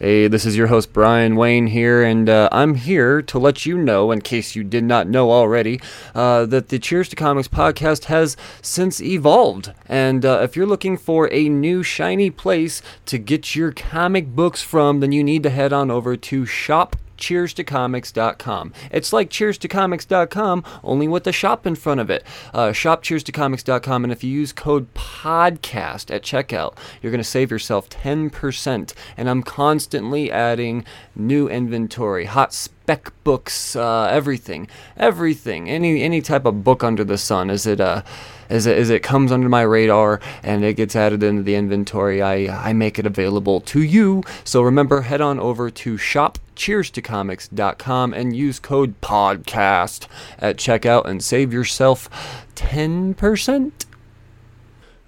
Hey, this is your host Brian Wayne here, and uh, I'm here to let you know, in case you did not know already, uh, that the Cheers to Comics podcast has since evolved. And uh, if you're looking for a new shiny place to get your comic books from, then you need to head on over to shop cheerstocomics.com. It's like cheerstocomics.com, only with the shop in front of it. Uh, shop cheerstocomics.com, and if you use code PODCAST at checkout, you're going to save yourself 10%. And I'm constantly adding new inventory, hot spec books, uh, everything, everything, any any type of book under the sun. Is it uh as it, as it comes under my radar and it gets added into the inventory, I, I make it available to you. So remember, head on over to shopcheerstocomics.com and use code PODCAST at checkout and save yourself 10%.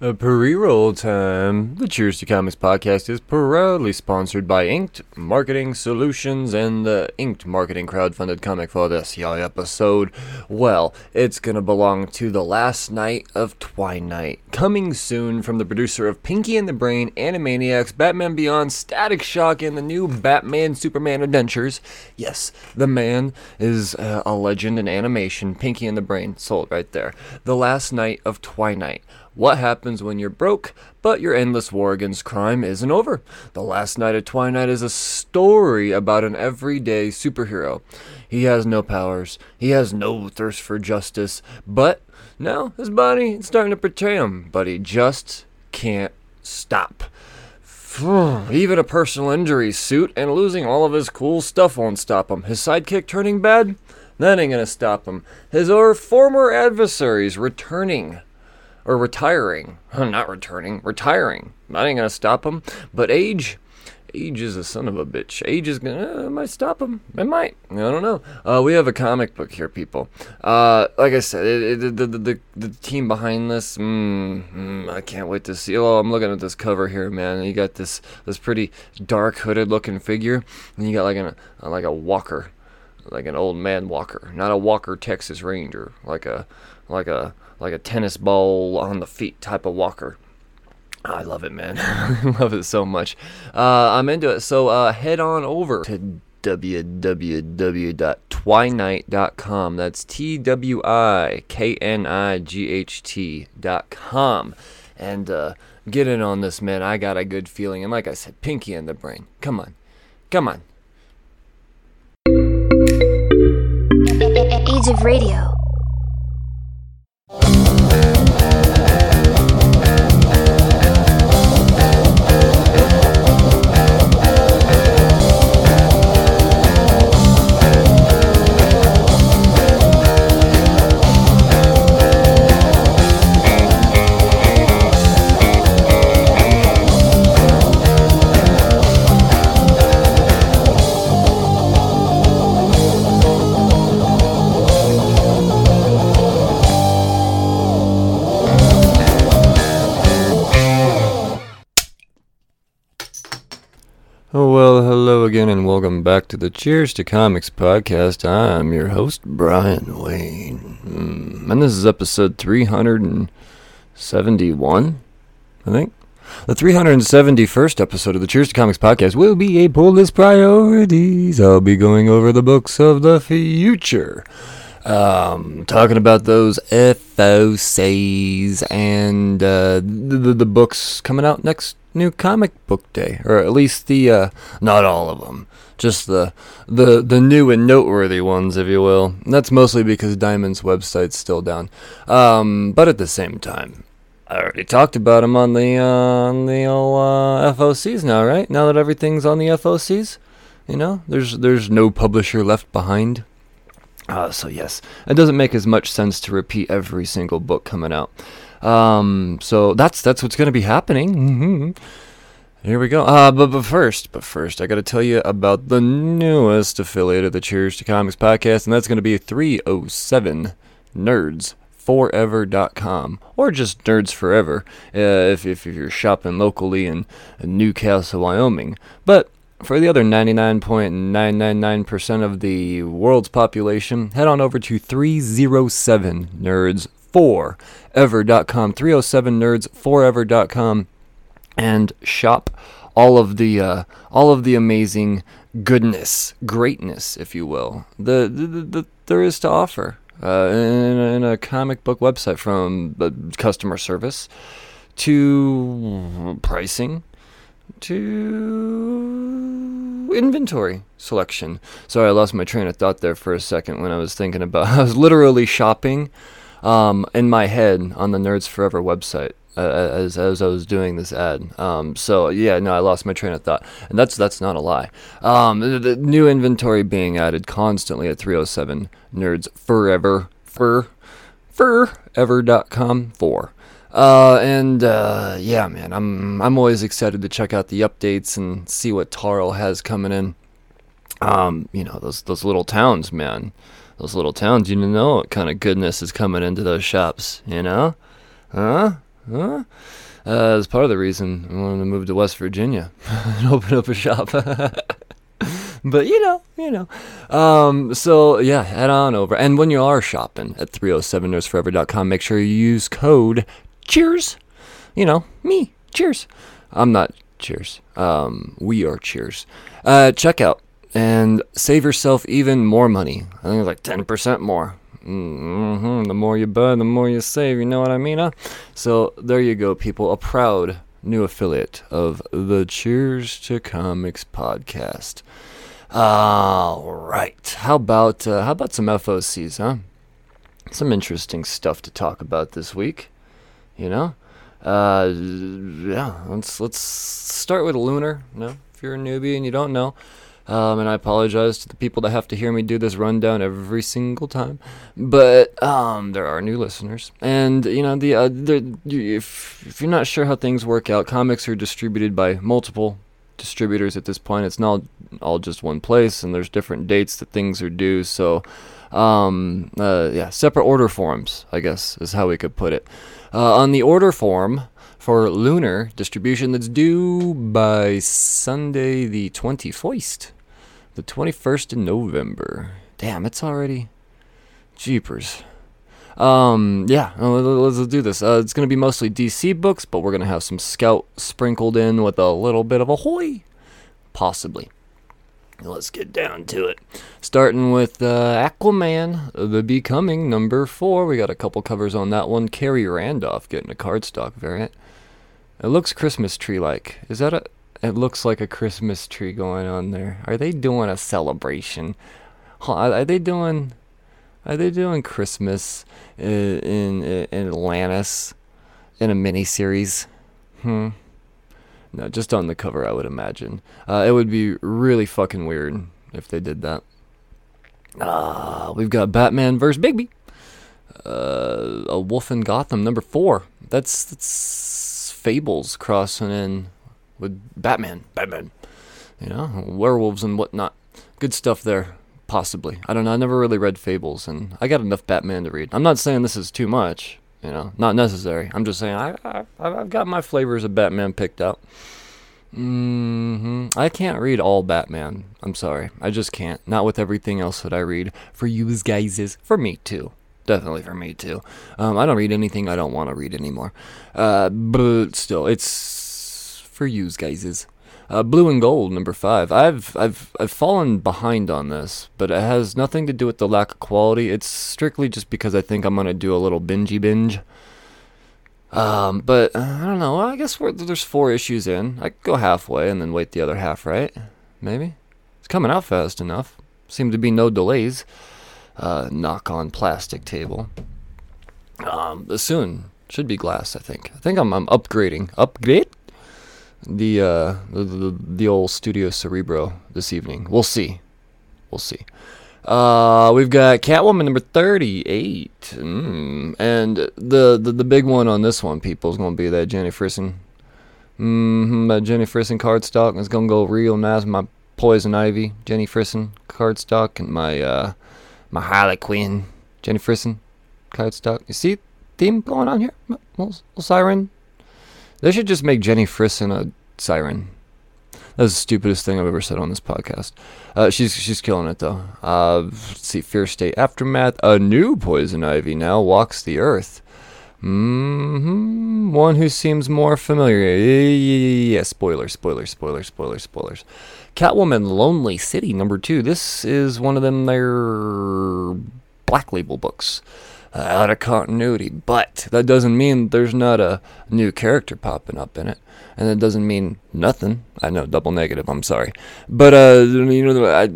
A pre-roll time. The Cheers to Comics podcast is proudly sponsored by Inked Marketing Solutions and the Inked Marketing crowdfunded comic for this young episode. Well, it's gonna belong to the last night of Twilight, coming soon from the producer of Pinky and the Brain, Animaniacs, Batman Beyond, Static Shock, and the new Batman Superman Adventures. Yes, the man is uh, a legend in animation. Pinky and the Brain, sold right there. The last night of Twilight. What happens when you're broke, but your endless war against crime isn't over? The Last Night of Twilight is a story about an everyday superhero. He has no powers, he has no thirst for justice, but now his body is starting to betray him, but he just can't stop. Even a personal injury suit and losing all of his cool stuff won't stop him. His sidekick turning bad? That ain't gonna stop him. His or former adversaries returning or retiring. Not returning, retiring. That ain't gonna stop him. But age, age is a son of a bitch. Age is gonna uh, might stop him. It might. I don't know. Uh, we have a comic book here, people. Uh, like I said, it, it, the, the, the the team behind this. Mm, mm, I can't wait to see. Oh, I'm looking at this cover here, man. You got this this pretty dark hooded looking figure, and you got like an like a walker, like an old man walker, not a Walker Texas Ranger, like a like a like a tennis ball on the feet type of walker. I love it, man. I love it so much. Uh, I'm into it. So uh, head on over to www.twiknight.com. That's T W I K N I G H T.com. And uh, get in on this, man. I got a good feeling. And like I said, Pinky in the Brain. Come on. Come on. Age of Radio. Again, and welcome back to the Cheers to Comics podcast. I'm your host, Brian Wayne. Mm, and this is episode 371, I think. The 371st episode of the Cheers to Comics podcast will be a pull list priorities. I'll be going over the books of the future. Um, talking about those FOCs and uh, the, the, books coming out next new comic book day, or at least the uh, not all of them, just the the the new and noteworthy ones, if you will. And that's mostly because Diamond's website's still down. Um, but at the same time, I already talked about them on the uh, on the old, uh, FOCs now, right? Now that everything's on the FOCs, you know, there's there's no publisher left behind. Uh, so yes, it doesn't make as much sense to repeat every single book coming out. Um, so that's that's what's going to be happening. Mm-hmm. Here we go. Uh, but but first, but first, I got to tell you about the newest affiliate of the Cheers to Comics podcast, and that's going to be 307 Nerds forever.com or just nerds forever uh, if, if, you're shopping locally in, in Newcastle, Wyoming. But for the other 99.999% of the world's population, head on over to 307 nerds forever.com 307 nerds forever.com and shop all of the uh, all of the amazing goodness, greatness, if you will, the, the, the, the there is to offer uh, in, in, a comic book website from uh, customer service to pricing to inventory selection. Sorry, I lost my train of thought there for a second when I was thinking about. I was literally shopping um, in my head on the Nerds Forever website uh, as as I was doing this ad. Um, so yeah, no, I lost my train of thought, and that's that's not a lie. Um, the, the, new inventory being added constantly at 307 Nerds Forever for forever.com for. Uh, and uh, yeah, man, I'm I'm always excited to check out the updates and see what Taro has coming in. Um, you know those those little towns, man. Those little towns, you know what kind of goodness is coming into those shops, you know? Huh? Huh? Uh, that's part of the reason I wanted to move to West Virginia and open up a shop. but you know, you know. Um, so yeah, head on over. And when you are shopping at 307nerdsforever.com, make sure you use code cheers. You know, me, cheers. I'm not cheers. Um, we are cheers. Uh, check out and save yourself even more money. I think it's like 10% more. Mm-hmm. The more you buy, the more you save. You know what I mean? Huh? So there you go, people. A proud new affiliate of the Cheers to Comics podcast. All right. How about uh, how about some FOCs, huh? Some interesting stuff to talk about this week. You know, uh, yeah. Let's let's start with Lunar. You know, if you're a newbie and you don't know, um, and I apologize to the people that have to hear me do this rundown every single time. But um, there are new listeners, and you know the uh, if if you're not sure how things work out, comics are distributed by multiple distributors at this point. It's not all just one place, and there's different dates that things are due. So, um, uh, yeah, separate order forms, I guess, is how we could put it. Uh, on the order form, for lunar distribution that's due by Sunday the 21st. The 21st of November. Damn, it's already. Jeepers. Um, yeah, let's, let's do this. Uh, it's going to be mostly DC books, but we're going to have some Scout sprinkled in with a little bit of Ahoy. Possibly. Let's get down to it. Starting with uh, Aquaman, The Becoming, number four. We got a couple covers on that one. Khary Randolph getting a cardstock variant. It looks Christmas tree like. Is that a? It looks like a Christmas tree going on there. Are they doing a celebration? Are they doing? Are they doing Christmas in in, in Atlantis in a mini series? Hmm. No, just on the cover, I would imagine. Uh, it would be really fucking weird if they did that. Uh, we've got Batman vs. Bigby. Uh, a Wolf in Gotham, number four. That's that's fables crossing in with Batman. Batman. You know, werewolves and whatnot. Good stuff there, possibly. I don't know. I never really read fables, and I got enough Batman to read. I'm not saying this is too much. You know, not necessary. I'm just saying I, I I've got my flavors of Batman picked out. hmm I can't read all Batman. I'm sorry. I just can't. Not with everything else that I read. For you guys is for me too. Definitely for me too. Um, I don't read anything I don't want to read anymore. Uh, but still, it's for you guys is. Uh, Blue and Gold, number five. I've I've I've fallen behind on this, but it has nothing to do with the lack of quality. It's strictly just because I think I'm gonna do a little bingey binge. Um, but uh, I don't know. I guess there's four issues in. I could go halfway and then wait the other half, right? Maybe. It's coming out fast enough. Seem to be no delays. Uh, knock on plastic table. Um, soon should be glass. I think. I think I'm I'm upgrading. Upgrade the uh the, the, the old Studio Cerebro this evening. We'll see. We'll see. Uh, we've got Catwoman number 38. Mm. And the, the the big one on this one, people, is going to be that Jenny Frison. Mm-hmm, that Jenny Frison cardstock. It's going to go real nice. My Poison Ivy, Jenny Frison cardstock, and my uh, my Harley Quinn, Jenny Frison cardstock. You see theme going on here? Little, little siren. They should just make Jenny Frison a siren. That's the stupidest thing I've ever said on this podcast. Uh, she's she's killing it though. Uh, let's see, Fear State Aftermath. A new Poison Ivy now walks the earth. hmm One who seems more familiar. Yeah, spoiler, spoiler, spoiler, spoiler, spoilers, spoilers. Catwoman Lonely City number two. This is one of them their black label books. Uh, out of continuity, but that doesn't mean there's not a new character popping up in it and that doesn't mean nothing. I know, double negative. I'm sorry, but uh, you know, I,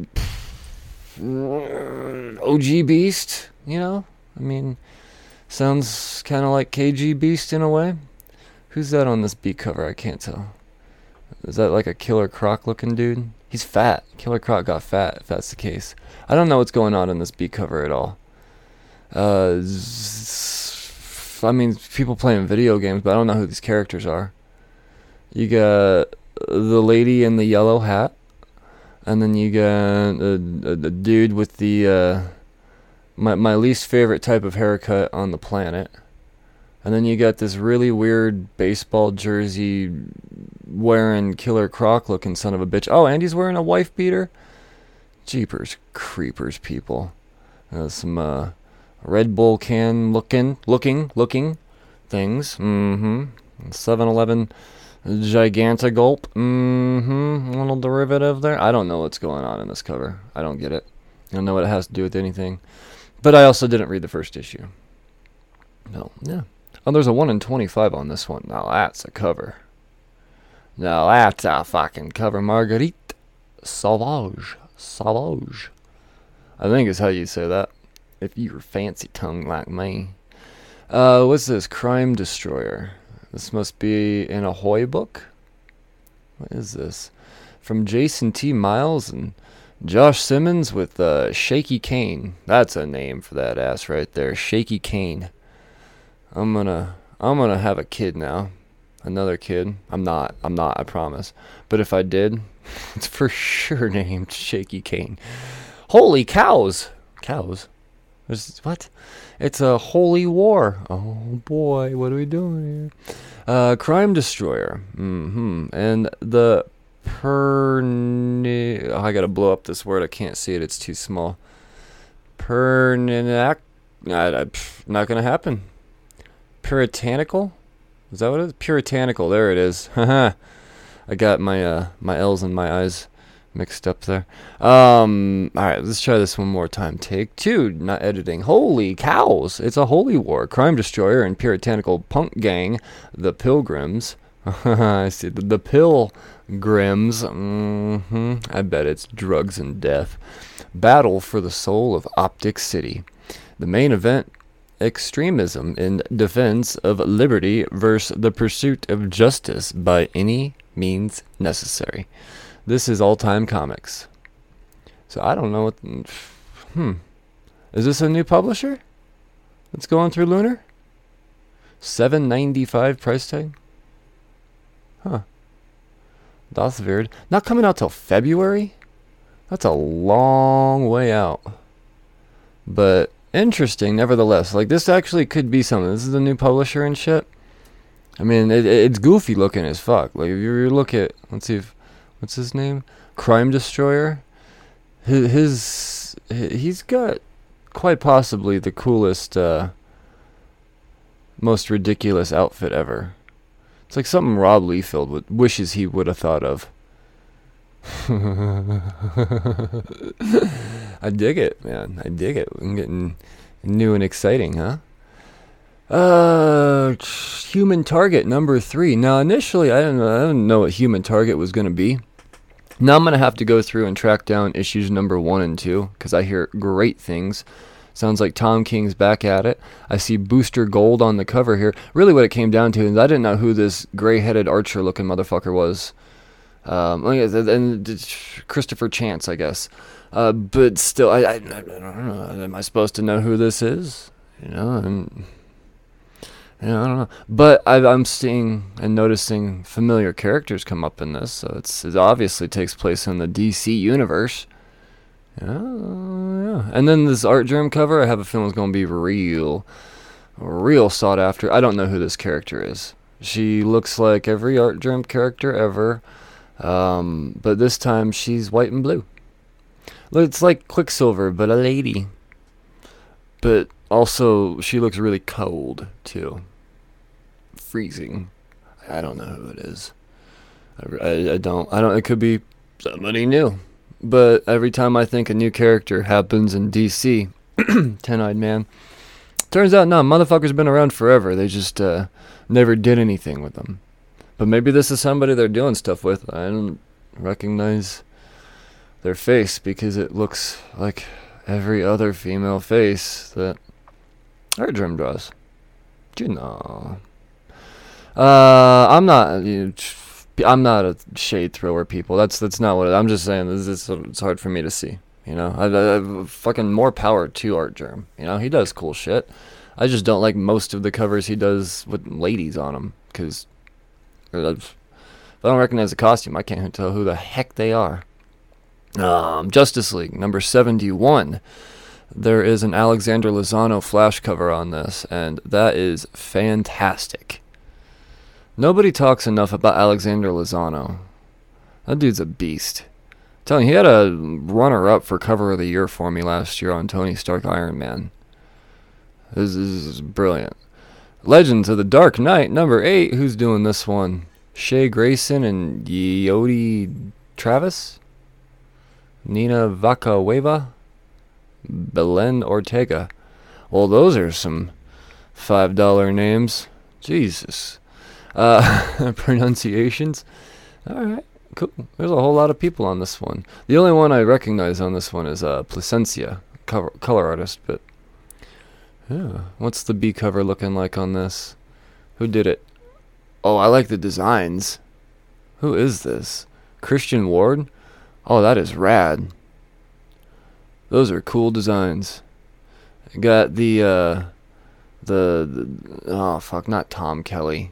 OG Beast. You know, I mean, sounds kind of like KG Beast in a way. Who's that on this B cover? I can't tell. Is that like a Killer Croc looking dude? He's fat. Killer Croc got fat, if that's the case. I don't know what's going on in this B cover at all. Uh, I mean, people playing video games, but I don't know who these characters are. You got the lady in the yellow hat, and then you got a dude with the uh, my my least favorite type of haircut on the planet, and then you got this really weird baseball jersey wearing Killer Croc looking son of a bitch. Oh, and he's wearing a wife beater. Jeepers creepers, people. Uh, some uh, Red Bull can looking looking looking things. Mm-hmm. 7-Eleven Gigantagulp. Mm-hmm. Little derivative there. I don't know what's going on in this cover. I don't get it. I don't know what it has to do with anything. But I also didn't read the first issue. No, yeah. Oh, there's a 1 in 25 on this one. Now that's a cover. Now that's a fucking cover. Marguerite Sauvage. Sauvage. I think is how you say that. If you're fancy tongue like me. Uh, what's this? Crime Destroyer. This must be an Ahoy book. What is this? From Jason T. Miles and Josh Simmons with uh, Shaky Kane. That's a name for that ass right there. Shaky Kane. I'm gonna I'm gonna have a kid now. Another kid. I'm not. I'm not, I promise. But if I did, it's for sure named Shaky Kane. Holy cows. Cows? There's, what? It's a holy war. Oh boy, what are we doing here? Uh, Crime Destroyer. Mm-hmm. And the perni... Oh, I gotta blow up this word. I can't see it. It's too small. Perninac... not gonna happen. Puritanical? Is that what it is? Puritanical. There it is. I got my uh my L's in my eyes mixed up there. Um, all right, let's try this one more time. Take two, not editing. Holy cows! It's a holy war. Crime destroyer and puritanical punk gang, the Pilgrims. I see the, the Pilgrims. Mm-hmm. I bet it's drugs and death. Battle for the soul of Optic City. The main event extremism in defense of liberty versus the pursuit of justice by any means necessary. This is all time comics. So I don't know what. Hmm. Is this a new publisher? That's going through Lunar? Seven ninety five price tag? Huh. Weird. Not coming out till February? That's a long way out. But interesting nevertheless. Like this actually could be something. This is a new publisher and shit. I mean, it, it's goofy looking as fuck. Like if you look at, let's see, if, what's his name? Crime Destroyer. His, his he's got quite possibly the coolest, uh, most ridiculous outfit ever. It's like something Rob Liefeld would, wishes he would have thought of. I dig it, man. I dig it. I'm getting new and exciting, huh? Uh, human target number three. Now, initially, I didn't, I didn't know what human target was going to be. Now I'm gonna have to go through and track down issues number one and two because I hear great things. Sounds like Tom King's back at it. I see Booster Gold on the cover here. Really, what it came down to is I didn't know who this gray-headed archer-looking motherfucker was. Um, and Christopher Chance, I guess. Uh, but still, I, I, I don't know. Am I supposed to know who this is? You know, and yeah, I don't know. But I, am seeing and noticing familiar characters come up in this, so it's it obviously takes place in the DC universe. Yeah, yeah. And then this Artgerm cover, I have a feeling is going to be real, real sought after. I don't know who this character is. She looks like every Artgerm character ever, um, but this time she's white and blue. It's like Quicksilver, but a lady. But also, she looks really cold too. Freezing. I don't know who it is. I, I, I don't. I don't. It could be somebody new. But every time I think a new character happens in DC, Ten Eyed Man, turns out no, motherfuckers been around forever. They just uh, never did anything with them. But maybe this is somebody they're doing stuff with. I don't recognize their face because it looks like every other female face that Artgerm draws. Do you know? Uh, I'm not. You know, I'm not a shade thrower, people. That's that's not what I'm just saying. This is it's hard for me to see. You know, I, I, fucking more power to Artgerm. You know, he does cool shit. I just don't like most of the covers he does with ladies on them because if I don't recognize the costume, I can't tell who the heck they are. Um, Justice League number 71. There is an Alexander Lozano flash cover on this, and that is fantastic. Nobody talks enough about Alexander Lozano. That dude's a beast. I'm telling you, he had a runner up for cover of the year for me last year on Tony Stark Iron Man. This, is brilliant. Legends of the Dark Knight, number eight. Who's doing this one? Shea Grayson and Yodi Travis? Nina Vaca Belen Ortega. Well, those are some $5 names. Jesus. Uh, pronunciations. All right, cool. There's a whole lot of people on this one. The only one I recognize on this one is uh, Placencia, cover, color artist. But yeah, what's the B cover looking like on this? Who did it? Oh, I like the designs. Who is this? Christian Ward? Oh, that is rad. Those are cool designs. Got the uh the, the oh fuck, not Tom Kelly.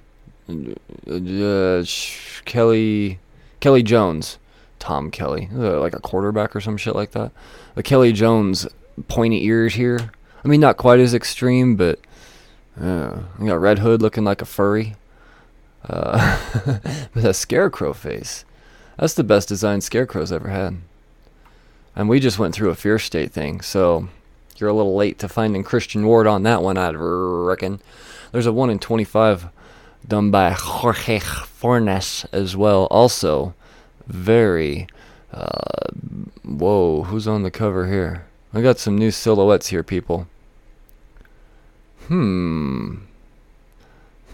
Uh, Kelly Kelly Jones, Tom Kelly, uh, like a quarterback or some shit like that. The Kelly Jones pointy ears here. I mean, not quite as extreme, but uh, you got Red Hood looking like a furry, uh, with a scarecrow face. That's the best design Scarecrow's ever had. And we just went through a fear state thing, so you're a little late to finding Christian Ward on that one, I'd reckon. There's a 1 in 25 done by Jorge Fornes as well. Also, very. Uh, whoa, who's on the cover here? I got some new silhouettes here, people. Hmm.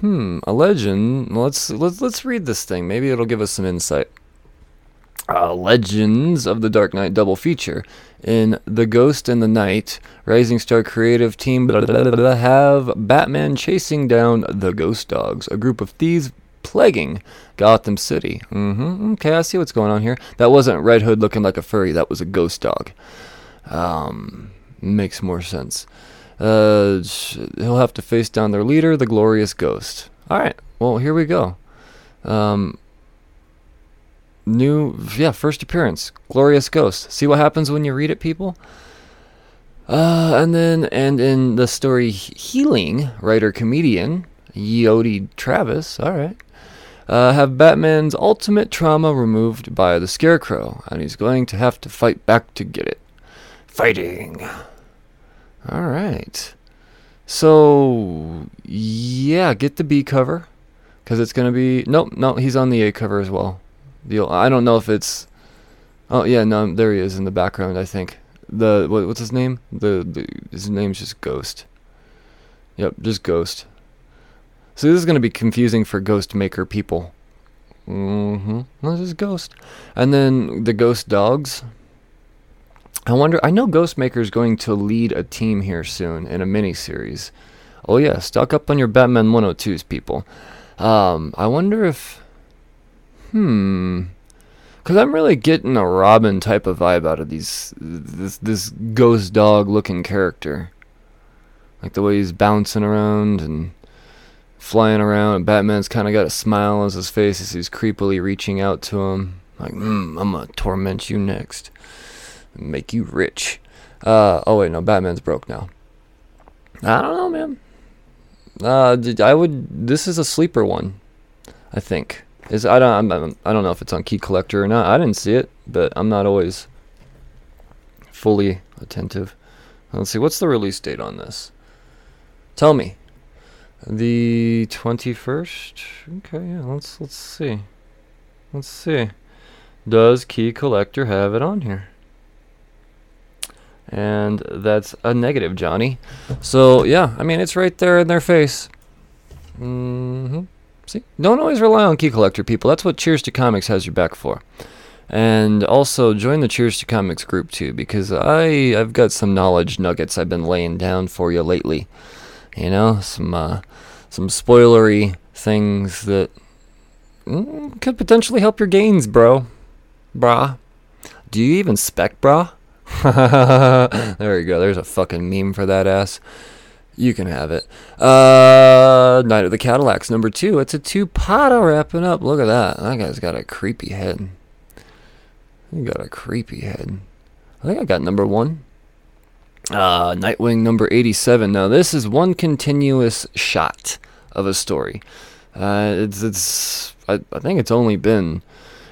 Hmm. A legend. Let's let's let's read this thing. Maybe it'll give us some insight. Uh, Legends of the Dark Knight double feature in The Ghost and the Night, Rising Star creative team have Batman chasing down the Ghost Dogs, a group of thieves plaguing Gotham City. Mm-hmm. Okay, I see what's going on here. That wasn't Red Hood looking like a furry. That was a ghost dog. Um, makes more sense. Uh, he'll have to face down their leader, the Glorious Ghost. All right. Well, here we go. Um, new yeah first appearance glorious ghost see what happens when you read it people uh, and then and in the story healing writer comedian Yodi Travis, alright. Uh, have Batman's ultimate trauma removed by the Scarecrow, and he's going to have to fight back to get it. Fighting. Alright. So, yeah, get the B cover. Because it's going to be. Nope, no, he's on the A cover as well. The, I don't know if it's. Oh, yeah, no, there he is in the background, I think. The what, What's his name? The, the His name's just Ghost. Yep, just Ghost. So this is going to be confusing for Ghost Maker people. Mm-hmm. This is Ghost. And then the Ghost Dogs. I wonder. I know Ghostmaker is going to lead a team here soon in a mini series. Oh yeah, stock up on your Batman 102s, people. Um, I wonder if. Hmm. Cause I'm really getting a Robin type of vibe out of these this this ghost dog looking character. Like the way he's bouncing around and flying around, and Batman's kind of got a smile on his face as he's creepily reaching out to him. Like, mm, I'm gonna torment you next make you rich. Uh, oh wait, no, Batman's broke now. I don't know, man. Uh, I would. This is a sleeper one, I think. Is I don't I'm, I don't know if it's on Key Collector or not. I didn't see it, but I'm not always fully attentive. Let's see. What's the release date on this? Tell me. The 21st. Okay, yeah. Let's let's see. Let's see. Does Key Collector have it on here? and that's a negative, Johnny. So yeah, I mean it's right there in their face. Mm-hmm. See, don't always rely on key collector people. That's what Cheers to Comics has your back for. And also join the Cheers to Comics group too, because I I've got some knowledge nuggets I've been laying down for you lately. You know, some uh, some spoilery things that mm, could potentially help your gains, bro. Brah. Do you even spec, brah? there you go. There's a fucking meme for that ass. You can have it. Uh, Night of the Cadillacs, number two. It's a two-potter wrapping up. Look at that. That guy's got a creepy head. He got a creepy head. I think I got number one. Uh, Nightwing number 87. Now, this is one continuous shot of a story. Uh, it's, it's, I, I think it's only been,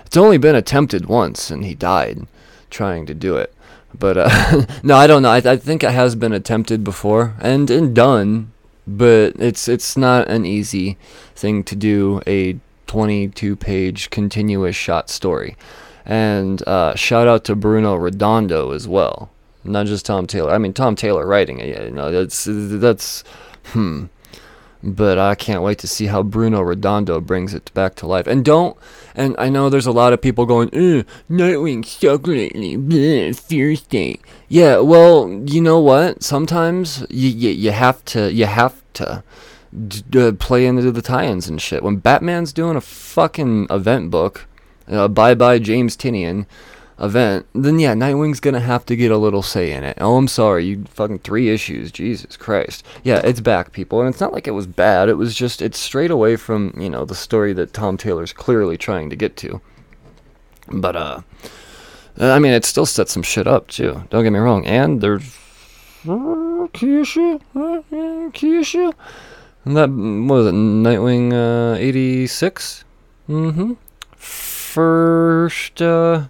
it's only been attempted once, and he died trying to do it. But uh, no, I don't know. I, I think it has been attempted before and, and done, but it's it's not an easy thing to do a 22 page continuous shot story. And uh, shout out to Bruno Redondo as well, not just Tom Taylor. I mean Tom Taylor writing it. You know, that's that's hmm. But I can't wait to see how Bruno Redondo brings it back to life. And don't and I know there's a lot of people going, Nightwing sucked lately, state. Yeah, well, you know what? Sometimes you, you, you have to, you have to d- play into the tie-ins and shit. When Batman's doing a fucking event book, uh, bye bye James Tynion, event, then yeah, Nightwing's gonna have to get a little say in it. Oh, I'm sorry, you fucking three issues, Jesus Christ. Yeah, it's back, people, and it's not like it was bad. It was just it's straight away from you know the story that Tom Taylor's clearly trying to get to. But uh, I mean, it still sets some shit up too. Don't get me wrong, and there's uh, key issue, uh, key issue. And that what was it, Nightwing uh, 86? Mm-hmm. First uh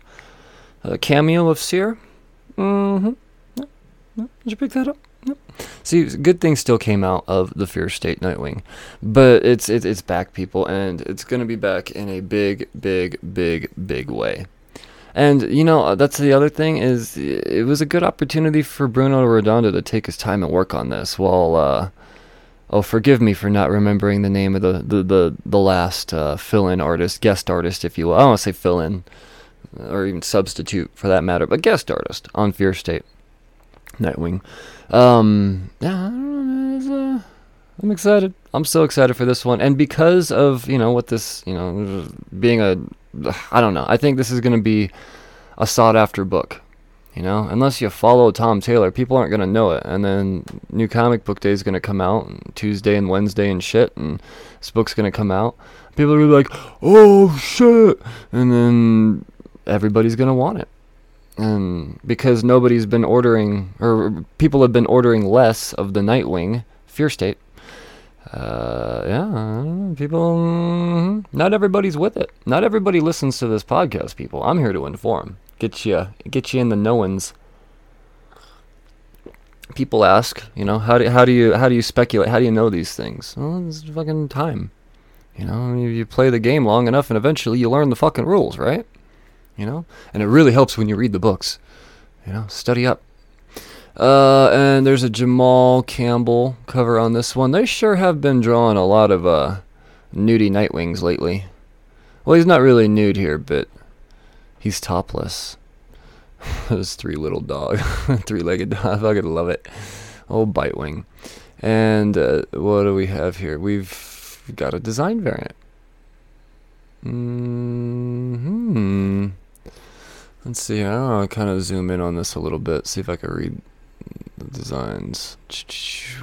a cameo of Seer. Mm-hmm. Did you pick that up? See, good things still came out of the Fear State Nightwing, but it's it's it's back, people, and it's gonna be back in a big, big, big, big way. And you know that's the other thing is it was a good opportunity for Bruno Redondo to take his time and work on this. While uh, oh, forgive me for not remembering the name of the the the, the last uh, fill-in artist, guest artist, if you will. I don't want to say fill-in or even substitute for that matter, but guest artist on Fear State, Nightwing. Um, yeah, uh, I'm excited. I'm so excited for this one, and because of you know what this you know being a, I don't know. I think this is going to be a sought after book. You know, unless you follow Tom Taylor, people aren't gonna know it. And then New Comic Book Day is gonna come out Tuesday and Wednesday and shit, and this book's gonna come out. People are like, "Oh shit!" And then everybody's going to want it. And because nobody's been ordering, or people have been ordering less of the Nightwing Fear State, Uh, yeah, people. mm, Not everybody's with it. Not everybody listens to this podcast. People, I'm here to inform, get you, get you in the knowings. People ask, you know, how do how do you how do you speculate? How do you know these things? Well, it's fucking time. You know, you play the game long enough, and eventually you learn the fucking rules, right? You know, and it really helps when you read the books. You know, study up. Uh, and there's a Jamal Campbell cover on this one. They sure have been drawing a lot of uh, nudie Nightwings lately. Well, he's not really nude here, but he's topless. Those three little dog, three-legged dog. I fucking love it. Old Bitewing. And uh, what do we have here? We've got a design variant. Hmm. Let's see. I don't know. Kind of zoom in on this a little bit. See if I can read the designs.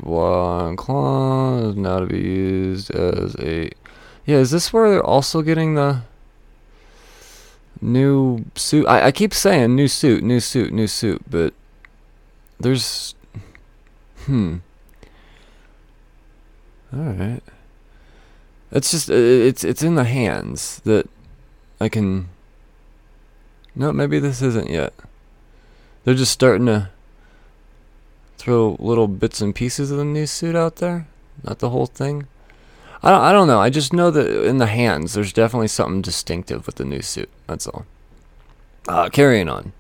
One claw is now to be used as a. Yeah, is this where they're also getting the new suit? I, I keep saying new suit, new suit, new suit, but there's. Hmm. Alright. It's just. uh, It's, it's in the hands that I can. No, maybe this isn't yet. They're just starting to throw little bits and pieces of the new suit out there, not the whole thing. I don't, I don't know. I just know that in the hands, there's definitely something distinctive with the new suit. That's all. Uh, carrying on.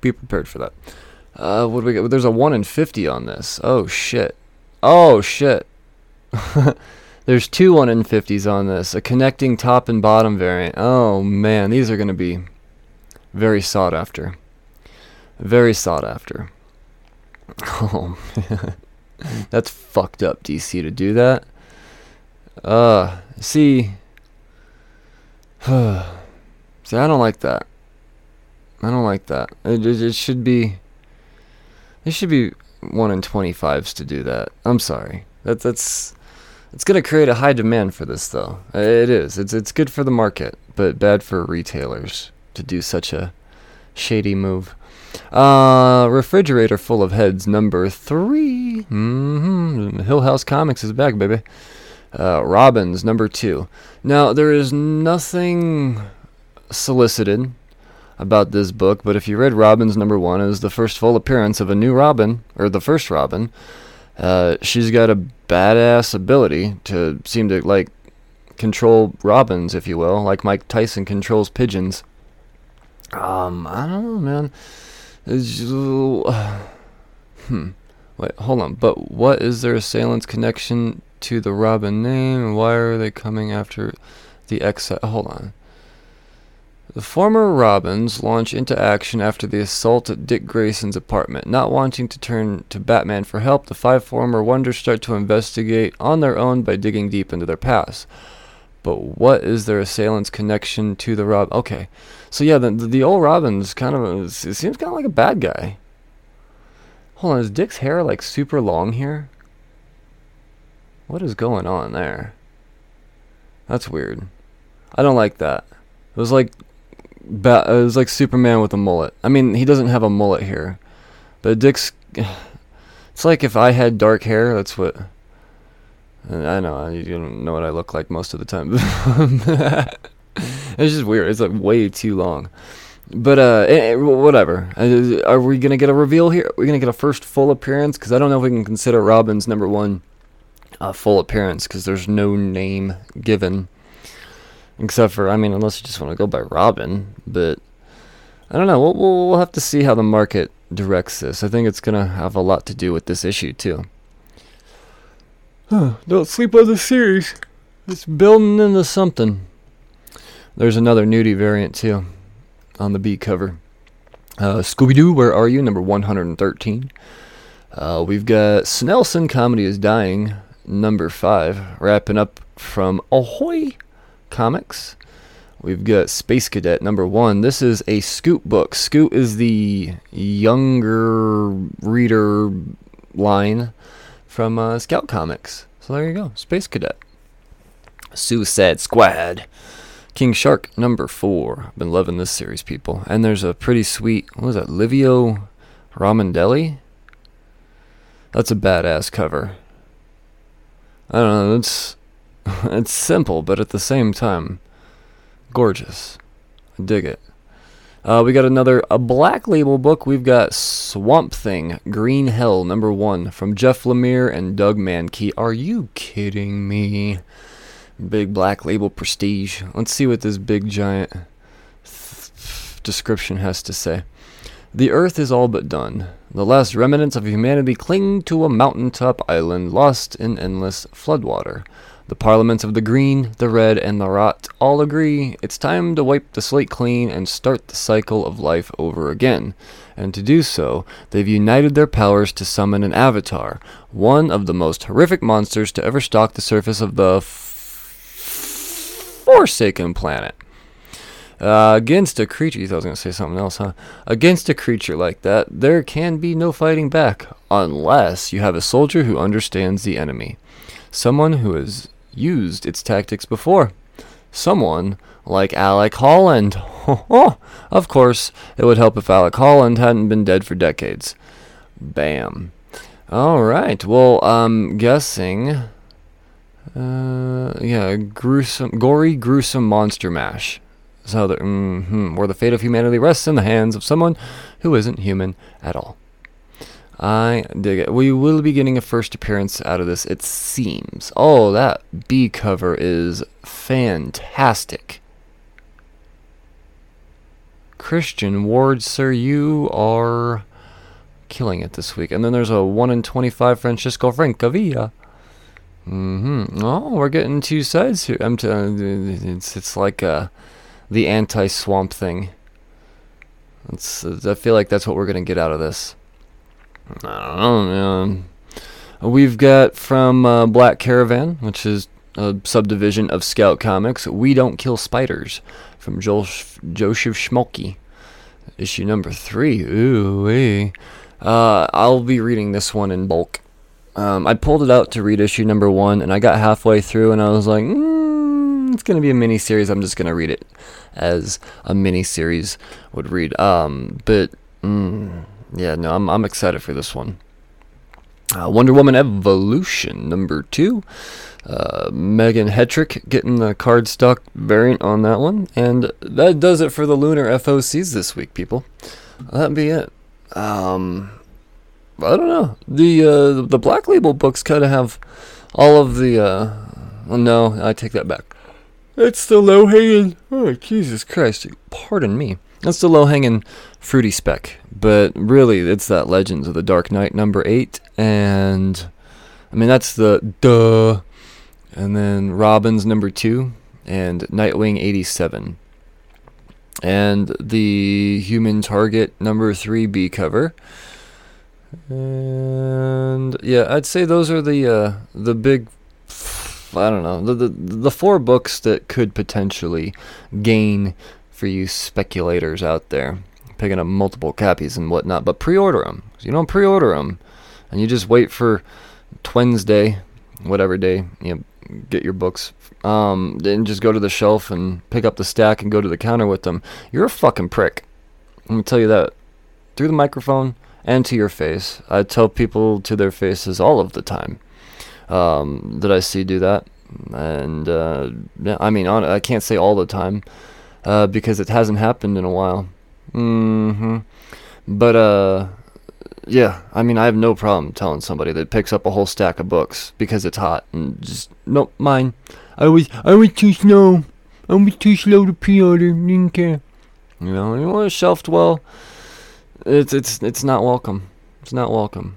Be prepared for that. Uh, what do we get? There's a one in fifty on this. Oh shit. Oh shit. there's two one in fifties on this. A connecting top and bottom variant. Oh man, these are gonna be very sought after. Very sought after. Oh man. That's fucked up, DC, to do that. Uh, see. see, I don't like that. I don't like that. It, it, it should be. It should be 1 in 25s to do that. I'm sorry. That, that's. It's to create a high demand for this, though. It is. It's, it's good for the market, but bad for retailers to do such a shady move. Uh, refrigerator full of heads number 3 Mm-hmm. Hill House Comics is back, baby. Uh, Robins number two. Now there is nothing solicited about this book, but if you read Robins number one, it was the first full appearance of a new Robin, or the first Robin. Uh, she's got a badass ability to seem to like control robins, if you will, like Mike Tyson controls pigeons. Um, I don't know, man. It's just, hmm. Wait, hold on. But what is their assailant's connection to the Robin name? and Why are they coming after the ex? Hold on. The former Robins launch into action after the assault at Dick Grayson's apartment. Not wanting to turn to Batman for help, the five former Wonders start to investigate on their own by digging deep into their past. But what is their assailant's connection to the Rob? Okay, so yeah, the the, old Robin's kind of a, it seems kind of like a bad guy. Hold on, is Dick's hair like super long here? What is going on there? That's weird. I don't like that. It was like ba- it was like Superman with a mullet. I mean, he doesn't have a mullet here. But Dick's it's like if I had dark hair, that's what I know, you don't know what I look like most of the time. it's just weird. It's like way too long. But uh, eh, eh, whatever. Uh, Are we gonna get a reveal here? Are we gonna get a first full appearance? Because I don't know if we can consider Robin's number one uh, full appearance because there's no name given, except for I mean, unless you just want to go by Robin. But I don't know. We'll, we'll we'll have to see how the market directs this. I think it's gonna have a lot to do with this issue too. Huh, don't sleep on the series. It's building into something. There's another nudie variant too on the B cover. Uh, Scooby Doo, where are you? Number 113. Uh, we've got Snelson Comedy is Dying, number 5, wrapping up from Ahoy Comics. We've got Space Cadet, number 1. This is a Scoot book. Scoot is the younger reader line from uh, Scout Comics. So there you go, Space Cadet. Suicide Squad. King Shark number four. I've Been loving this series, people. And there's a pretty sweet, what was that, Livio Ramondelli? That's a badass cover. I don't know. It's it's simple, but at the same time, gorgeous. I dig it. Uh, we got another a black label book. We've got Swamp Thing, Green Hell, number one, from Jeff Lemire and Doug Mahnke. Are you kidding me? Big black label prestige. Let's see what this big giant description has to say. The earth is all but done. The last remnants of humanity cling to a mountaintop island lost in endless floodwater. The parliaments of the green, the red, and the rot all agree it's time to wipe the slate clean and start the cycle of life over again. And to do so, they've united their powers to summon an avatar, one of the most horrific monsters to ever stalk the surface of the f- Forsaken planet. Uh, against a creature, I was going to say something else, huh? Against a creature like that, there can be no fighting back, unless you have a soldier who understands the enemy. Someone who has used its tactics before. Someone like Alec Holland. of course, it would help if Alec Holland hadn't been dead for decades. Bam. All right. Well, I'm guessing. Uh, yeah, gruesome, gory, gruesome monster mash. So the mm-hmm, where the fate of humanity rests in the hands of someone who isn't human at all. I dig it. We will be getting a first appearance out of this, it seems. Oh, that B cover is fantastic. Christian Ward, sir, you are killing it this week. And then there's a 1 in 25 Francesco Francavilla. Mm-hmm. Oh, we're getting two sides here. I'm t- uh, it's, it's like uh, the anti-swamp thing. It's, I feel like that's what we're going to get out of this. I don't know. We've got from uh, Black Caravan, which is a subdivision of Scout Comics. We Don't Kill Spiders from Joel Sh- Joseph Schmalke. Issue number three. Ooh. Uh, I'll be reading this one in bulk. Um, I pulled it out to read issue number one, and I got halfway through, and I was like, mm, it's going to be a mini series. I'm just going to read it as a mini series would read. Um, but. Mm, yeah, no, I'm I'm excited for this one. Uh, Wonder Woman Evolution number two. Uh, Megan Hetrick getting the cardstock variant on that one, and that does it for the Lunar FOCs this week, people. That'd be it. Um, I don't know. The uh, the Black Label books kind of have all of the. Uh, well, no, I take that back. It's the low hanging. Oh, Jesus Christ! Pardon me. That's the low hanging fruity spec. But really, it's that Legends of the Dark Knight number eight, and I mean that's the duh, and then Robins number two, and Nightwing eighty seven, and the Human Target number three B cover. And yeah, I'd say those are the uh, the big I don't know the, the the four books that could potentially gain for you speculators out there picking up multiple copies and whatnot. But pre-order them. You don't pre-order them, and you just wait for Wednesday, whatever day you know, get your books. Um, then just go to the shelf and pick up the stack and go to the counter with them. You're a fucking prick. Let me tell you that through the microphone and to your face. I tell people to their faces all of the time um, that I see do that. And uh, I mean, on, I can't say all the time uh, because it hasn't happened in a while. Mm-hmm. But uh, yeah. I mean, I have no problem telling somebody that picks up a whole stack of books because it's hot and just nope, mine. I was I was too slow. I was too slow to pre-order. Didn't care. You know, you want it shelved well. It's it's it's not welcome. It's not welcome.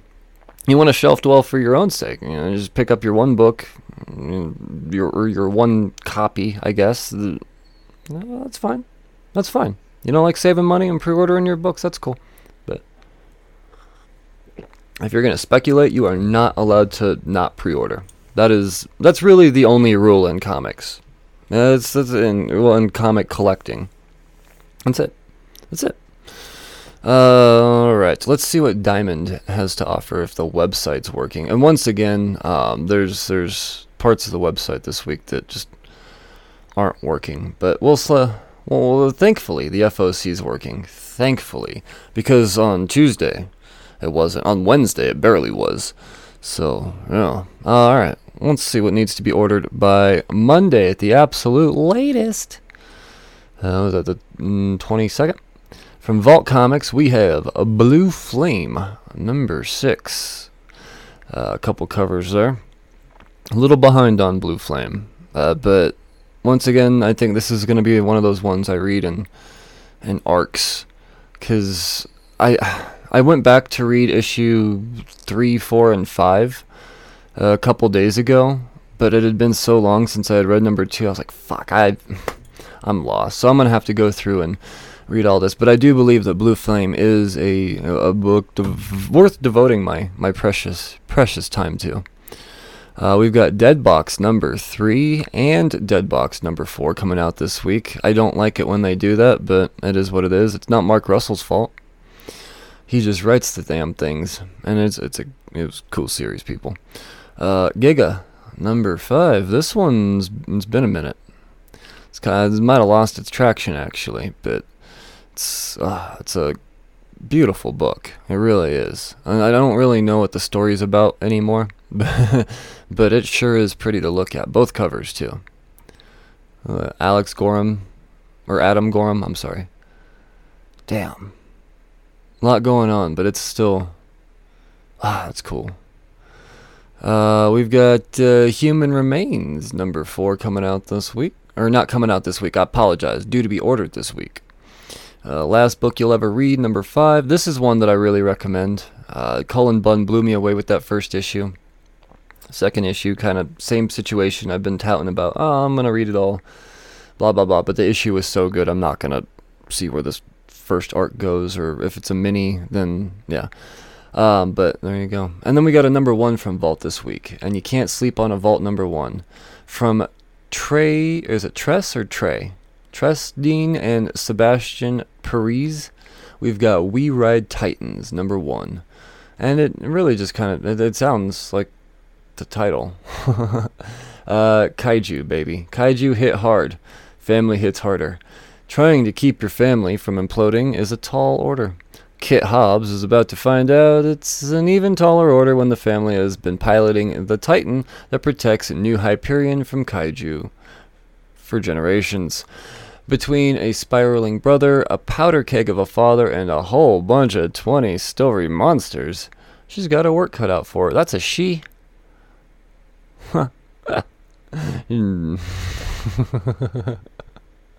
You want to shelf dwell for your own sake. You know, just pick up your one book, your or your one copy, I guess. No, that's fine. That's fine. You don't like saving money and pre-ordering your books? That's cool. But if you're gonna speculate, you are not allowed to not pre-order. That is that's really the only rule in comics. That's that's in well in comic collecting. That's it. That's it. Uh, all right, let's see what Diamond has to offer if the website's working. And once again, um, there's there's parts of the website this week that just aren't working. But we'll sl- well, thankfully the FOC is working. Thankfully, because on Tuesday it wasn't. On Wednesday it barely was. So, yeah. All right. Let's see what needs to be ordered by Monday at the absolute latest. Uh, was that the mm, 22nd? From Vault Comics, we have a Blue Flame, number six. Uh, a couple covers there. A little behind on Blue Flame, uh, but once again, I think this is going to be one of those ones I read in in arcs, because I I went back to read issue three, four, and five uh, a couple days ago, but it had been so long since I had read number two. I was like, "Fuck, I, I'm lost." So I'm gonna have to go through and read all this. But I do believe that Blue Flame is a a book worth devoting my my precious precious time to. Uh, we've got Dead Box number three and Dead Box number four coming out this week. I don't like it when they do that, but it is what it is. It's not Mark Russell's fault. He just writes the damn things, and it's it's a it was a cool series, people. Uh, Giga number five. This one's it's been a minute. It's kind of it might have lost its traction actually, but it's uh, it's a beautiful book. It really is. I don't really know what the story's about anymore, but it sure is pretty to look at. Both covers too. Uh, Alex Gorham, or Adam Gorham. I'm sorry. Damn. A lot going on, but it's still ah, that's cool. Uh, we've got uh, Human Remains number four coming out this week, or not coming out this week. I apologize, due to be ordered this week. Uh, last book you'll ever read, number five. This is one that I really recommend. Uh, Cullen Bunn blew me away with that first issue. Second issue, kind of same situation. I've been touting about. Oh, I'm gonna read it all, blah blah blah. But the issue was so good, I'm not gonna see where this first arc goes, or if it's a mini, then yeah. Um, but there you go. And then we got a number one from Vault this week, and you can't sleep on a Vault number one from Trey. Is it Tress or Trey? Tres Dean and Sebastian Piriz. We've got We Ride Titans number one, and it really just kind of it, it sounds like the title. uh, kaiju baby, kaiju hit hard, family hits harder. Trying to keep your family from imploding is a tall order. Kit Hobbs is about to find out it's an even taller order when the family has been piloting the Titan that protects New Hyperion from kaiju for generations. Between a spiraling brother, a powder keg of a father, and a whole bunch of 20 story monsters, she's got her work cut out for her. That's a she.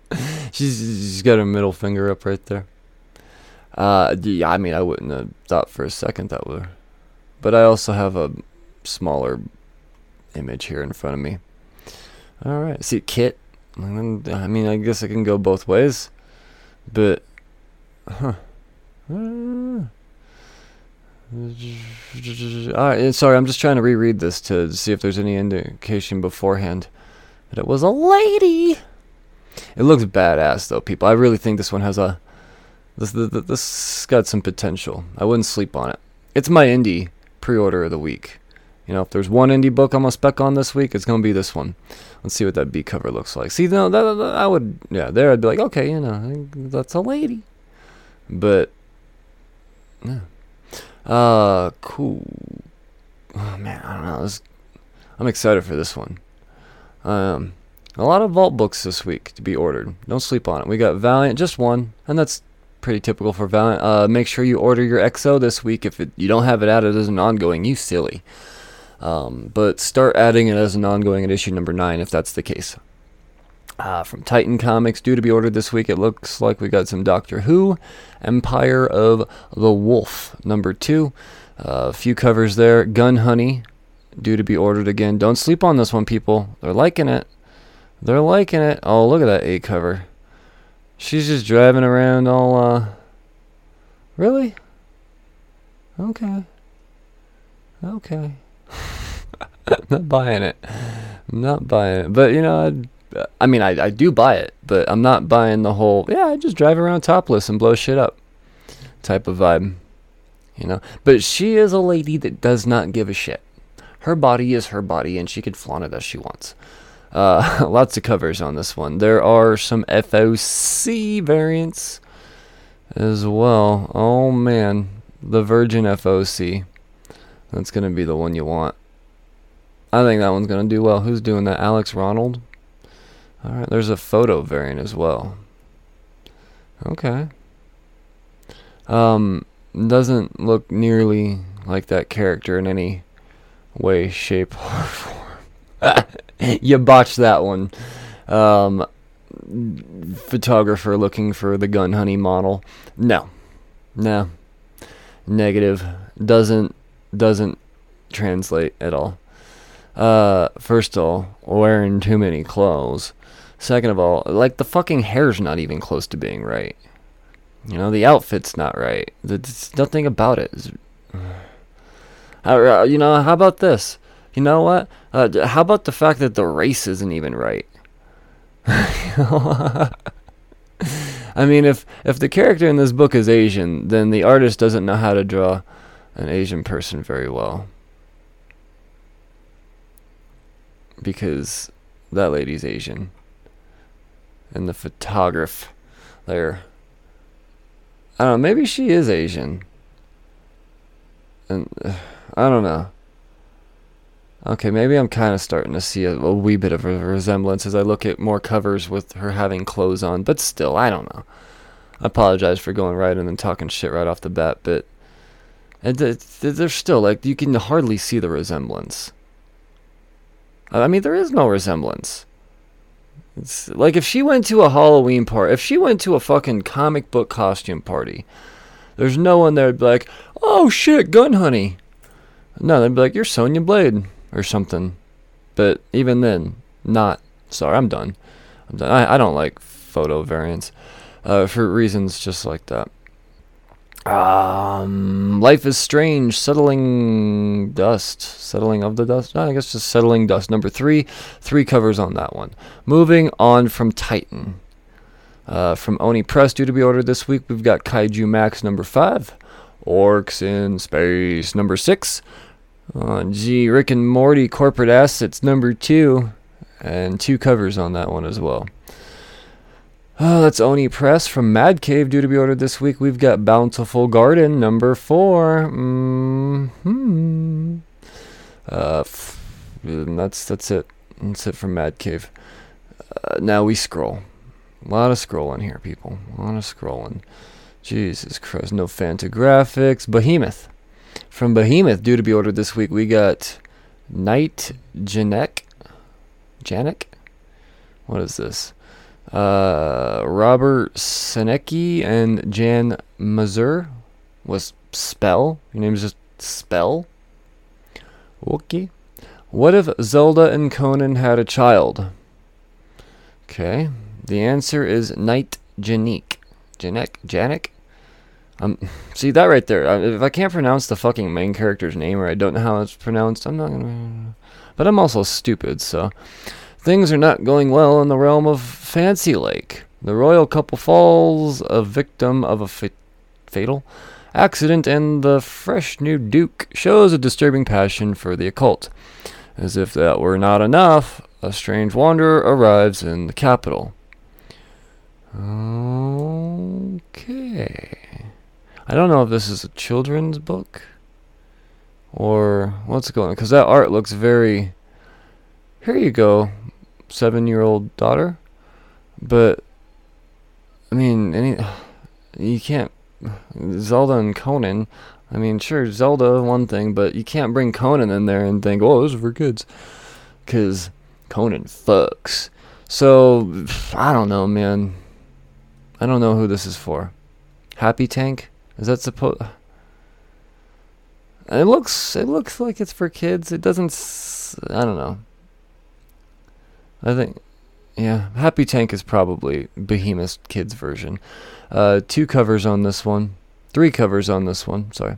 she's, she's got her middle finger up right there. Uh, yeah, I mean, I wouldn't have thought for a second that would. But I also have a smaller image here in front of me. All right, see, Kit. I mean, I guess I can go both ways, but, huh. All right, sorry, I'm just trying to reread this to see if there's any indication beforehand that it was a lady. It looks badass, though, people. I really think this one has a this, this, this got some potential. I wouldn't sleep on it. It's my indie pre-order of the week. You know, if there's one indie book I'm gonna spec on this week, it's gonna be this one. Let's see what that B cover looks like. See, no, that, that, I would, yeah, there I'd be like, okay, you know, that's a lady. But, yeah, uh, cool. Oh man, I don't know. I'm excited for this one. Um, a lot of vault books this week to be ordered. Don't sleep on it. We got Valiant, just one, and that's pretty typical for Valiant. Uh, make sure you order your X-O this week. If it, you don't have it added as an ongoing, you silly. Um, but start adding it as an ongoing at issue number 9 if that's the case. Uh, from Titan Comics, due to be ordered this week, it looks like we got some Doctor Who, Empire of the Wolf, number 2. Uh, a few covers there. Gun Honey, due to be ordered again. Don't sleep on this one, people. They're liking it. They're liking it. Oh, look at that A cover. She's just driving around all, uh. Really? Okay. Okay. not buying it. Not buying it. But, you know, I'd, I mean, I, I do buy it, but I'm not buying the whole, yeah, I just drive around topless and blow shit up type of vibe. You know? But she is a lady that does not give a shit. Her body is her body, and she can flaunt it as she wants. Uh, lots of covers on this one. There are some FOC variants as well. Oh man, the Virgin FOC. That's gonna be the one you want. I think that one's gonna do well. Who's doing that? Alex Ronald. All right. There's a photo variant as well. Okay. Um, doesn't look nearly like that character in any way, shape, or form. you botched that one. Um, photographer looking for the gun honey model. No, no, negative. Doesn't doesn't translate at all. Uh, first of all, wearing too many clothes. Second of all, like the fucking hair's not even close to being right. You know, the outfit's not right. There's nothing about it. Uh, you know, how about this? You know what? Uh, how about the fact that the race isn't even right? I mean, if if the character in this book is Asian, then the artist doesn't know how to draw an Asian person very well. Because that lady's Asian. And the photographer there. I don't know, maybe she is Asian. And uh, I don't know. Okay, maybe I'm kind of starting to see a, a, wee bit of a resemblance as I look at more covers with her having clothes on, but still, I don't know. I apologize for going right and then talking shit right off the bat, but there's still like you can hardly see the resemblance. I mean, there is no resemblance. It's like if she went to a Halloween party, if she went to a fucking comic book costume party, there's no one there would be like, "Oh shit, gun honey." No, they'd be like, "You're Sonya Blade." or something. But even then, not. Sorry, I'm done. I'm done. I, I don't like photo variants uh, for reasons just like that. Um, Life is Strange, Settling Dust. Settling of the Dust? No, I guess just Settling Dust. Number three. Three covers on that one. Moving on from Titan. Uh, from Oni Press, due to be ordered this week, we've got Kaiju Max number five. Orcs in Space number six. Oh, gee, Rick and Morty Corporate Assets number two, and two covers on that one as well. Oh, that's Oni Press from Mad Cave, due to be ordered this week. We've got Bountiful Garden number four. Hmm. Uh, that's that's it. That's it from Mad Cave. Uh, now we scroll. A lot of scrolling here, people. A lot of scrolling. Jesus Christ, no Fantagraphics. Behemoth. From Behemoth, due to be ordered this week, we got Knight Janek. Janek? What is this? Uh, Robert Sienicki and Jan Mazur was Spell. Your name is just Spell? Okay. What if Zelda and Conan had a child? Okay. The answer is Knight Janik. Janek? Janek? Um, see that right there. Uh, if I can't pronounce the fucking main character's name or I don't know how it's pronounced, I'm not gonna. But I'm also stupid, so things are not going well in the realm of Fancy Lake. The royal couple falls a victim of a fa- fatal accident, and the fresh new duke shows a disturbing passion for the occult. As if that were not enough, a strange wanderer arrives in the capital. Okay. I don't know if this is a children's book or what's going on because that art looks very. Here you go, seven-year-old daughter, but I mean, any you can't Zelda and Conan. I mean, sure, Zelda one thing, but you can't bring Conan in there and think, oh, this is for kids, because Conan fucks. So I don't know, man. I don't know who this is for. Happy Tank. Is that supposed? It looks it looks like it's for kids. It doesn't. S- I don't know. I think, yeah, Happy Tank is probably Behemoth kids version. Uh, two covers on this one, three covers on this one. Sorry.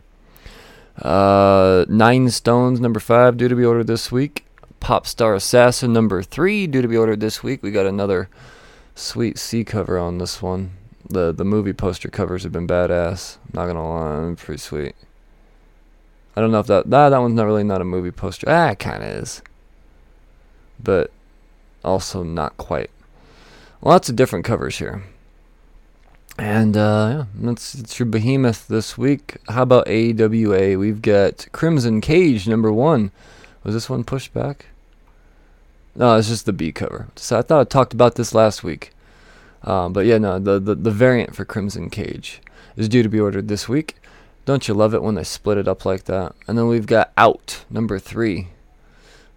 Uh, Nine Stones number five due to be ordered this week. Pop Star Assassin number three due to be ordered this week. We got another sweet C cover on this one the the movie poster covers have been badass. Not gonna lie, I'm pretty sweet. I don't know if that that that one's not really not a movie poster. Ah, it kind of is, but also not quite. Lots of different covers here. And uh, yeah, that's it's your behemoth this week. How about AWA? We've got Crimson Cage number one. Was this one pushed back? No, it's just the B cover. So I thought I talked about this last week. Um, but yeah, no, the, the, the variant for Crimson Cage is due to be ordered this week. Don't you love it when they split it up like that? And then we've got Out, number three.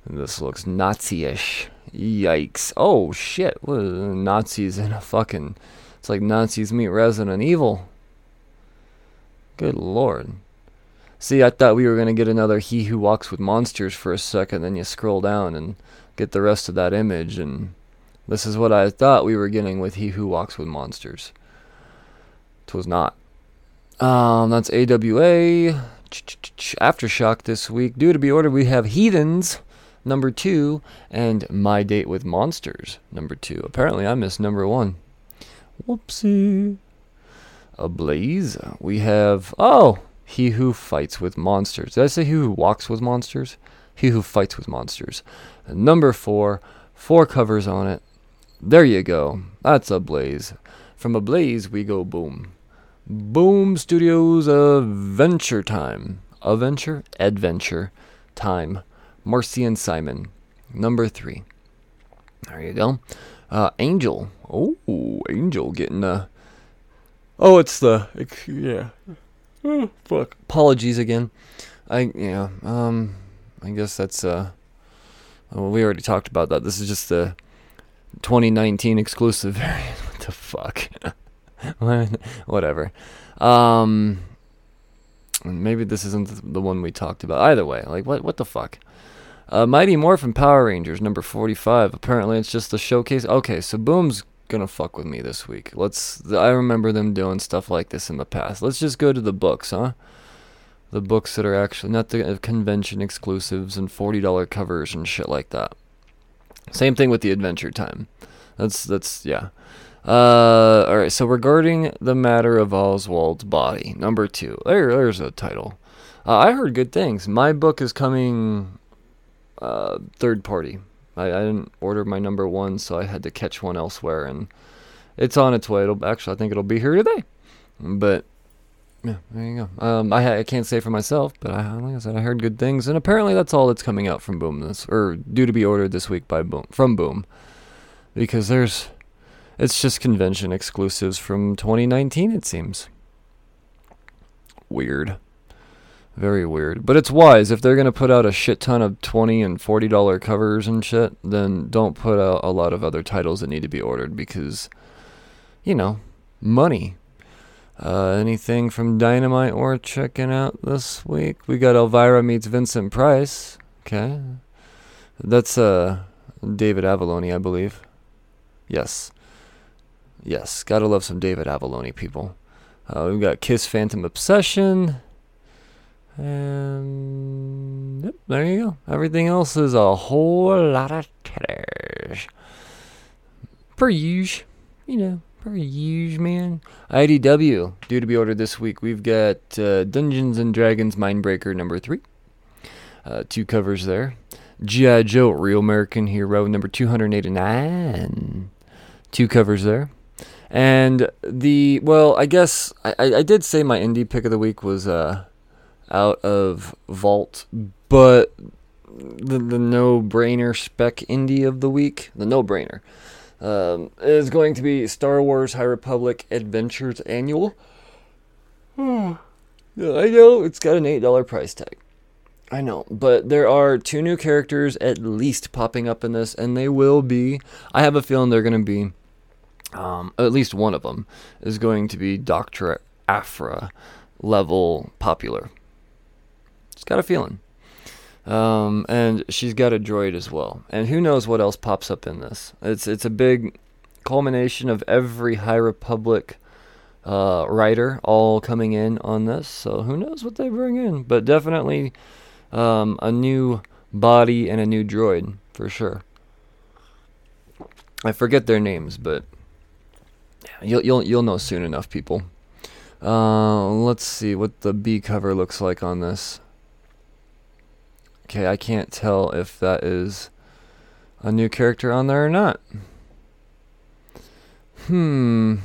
And this looks Nazi-ish. Yikes. Oh, shit. What Nazis in a fucking... It's like Nazis meet Resident Evil. Good lord. See, I thought we were going to get another He Who Walks with Monsters for a second, then you scroll down and get the rest of that image, and this is what I thought we were getting with He Who Walks with Monsters. Twas not. Um, that's AWA. Aftershock this week. Due to be ordered, we have Heathens, number two, and My Date with Monsters, number two. Apparently, I missed number one. Whoopsie. Ablaze. We have, oh, He Who Fights with Monsters. Did I say He Who Walks with Monsters? He Who Fights with Monsters. Number four, four covers on it. There you go. That's Ablaze. From Ablaze, we go boom. Boom Studios Adventure Time. Adventure? Adventure Time. Marcy and Simon. Number three. There you go. Uh, Angel. Oh, Angel getting uh Oh, it's the yeah. Oh, fuck. Apologies again. I yeah. Um, I guess that's uh. Well, we already talked about that. This is just the 2019 exclusive variant. what the fuck? Whatever. Um, maybe this isn't the one we talked about. Either way, like what? What the fuck? Uh, Mighty Morphin Power Rangers number 45. Apparently, it's just a showcase. Okay, so Boom's gonna fuck with me this week. Let's. I remember them doing stuff like this in the past. Let's just go to the books, huh? The books that are actually not the convention exclusives and forty dollar covers and shit like that. Same thing with the Adventure Time. That's that's yeah. Uh, all right. So regarding the matter of Oswald's body, number two. There, there's a title. Uh, I heard good things. My book is coming uh, third party. I, I didn't order my number one, so I had to catch one elsewhere, and it's on its way. It'll actually, I think it'll be here today. But yeah, there you go. Um, I I can't say for myself, but I like I said, I heard good things, and apparently that's all that's coming out from Boom this or due to be ordered this week by Boom from Boom, because there's it's just convention exclusives from 2019, it seems. Weird. Very weird. But it's wise. If they're going to put out a shit ton of 20 and $40 covers and shit, then don't put out a lot of other titles that need to be ordered because, you know, money. Uh, anything from Dynamite we're checking out this week? We got Elvira meets Vincent Price. Okay. That's uh, David Avallone, I believe. Yes. Yes, gotta love some David Avallone, people. Uh, we've got Kiss Phantom Obsession. And yep, there you go. Everything else is a whole lot of trash. Per usual, you know, per usual, man. IDW, due to be ordered this week. We've got uh, Dungeons and Dragons Mindbreaker number three. Uh, two covers there. G.I. Joe, Real American Hero number 289. Two covers there. And the well, I guess I, I did say my indie pick of the week was uh, out of Vault, but the the no brainer spec indie of the week, the no brainer, um, is going to be Star Wars High Republic Adventures Annual. I know it's got an eight dollar price tag. I know, but there are two new characters at least popping up in this, and they will be. I have a feeling they're going to be um, at least one of them is going to be Dr. Aphra level popular. Just got a feeling. Um, and she's got a droid as well. And who knows what else pops up in this? It's it's a big culmination of every High Republic uh, writer all coming in on this. So who knows what they bring in? But definitely um, a new body and a new droid for sure. I forget their names, but You'll you'll you'll know soon enough, people. Uh, let's see what the B cover looks like on this. Okay, I can't tell if that is a new character on there or not. Hmm.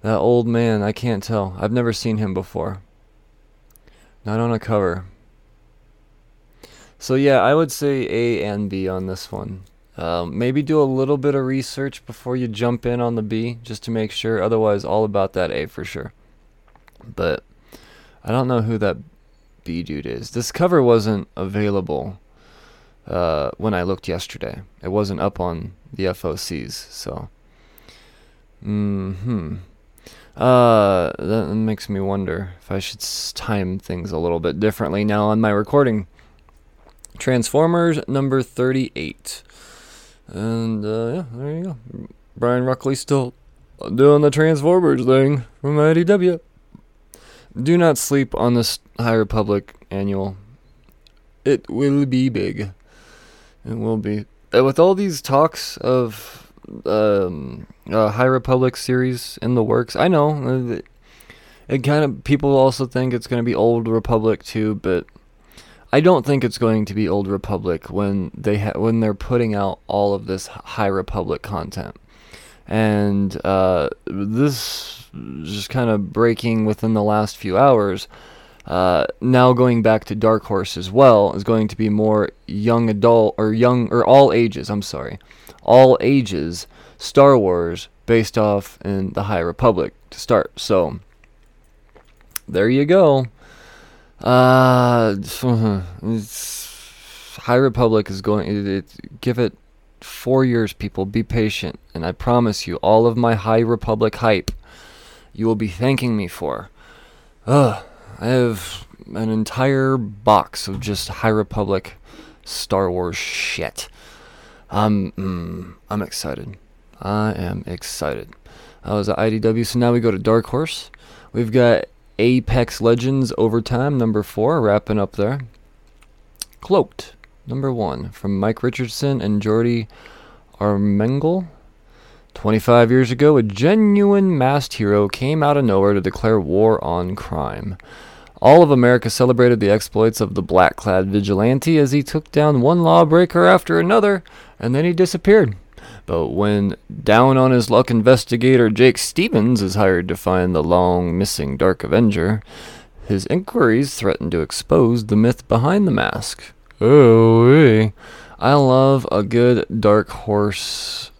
That old man, I can't tell. I've never seen him before. Not on a cover. So yeah, I would say A and B on this one. Um, maybe do a little bit of research before you jump in on the B, just to make sure. Otherwise, all about that A for sure. But I don't know who that Dude is. This cover wasn't available uh, when I looked yesterday. It wasn't up on the FOCs, so. Hmm. Uh, that makes me wonder if I should time things a little bit differently now on my recording. Transformers number 38. And uh, yeah, there you go. Brian Ruckley still doing the Transformers thing from IDW. Do not sleep on this High Republic annual. It will be big. It will be. Uh, with all these talks of um, uh, High Republic series in the works, I know uh, it, it kind of people also think it's going to be Old Republic too, but I don't think it's going to be Old Republic when they ha- when they're putting out all of this High Republic content, and uh, this just kind of breaking within the last few hours. Uh, now going back to Dark Horse as well is going to be more young adult or young or all ages. I'm sorry, all ages Star Wars based off in the High Republic to start. So there you go. Uh, High Republic is going. It, it, give it four years, people. Be patient, and I promise you, all of my High Republic hype, you will be thanking me for. Ugh, I have an entire box of just High Republic Star Wars shit. I'm, mm, I'm excited. I am excited. I was at IDW, so now we go to Dark Horse. We've got Apex Legends Overtime, number four, wrapping up there. Cloaked, number one, from Mike Richardson and Jordi Armengol. 25 years ago, a genuine masked hero came out of nowhere to declare war on crime. All of America celebrated the exploits of the black clad vigilante as he took down one lawbreaker after another, and then he disappeared. But when down on his luck investigator Jake Stevens is hired to find the long missing Dark Avenger, his inquiries threaten to expose the myth behind the mask. Oh, I love a good Dark Horse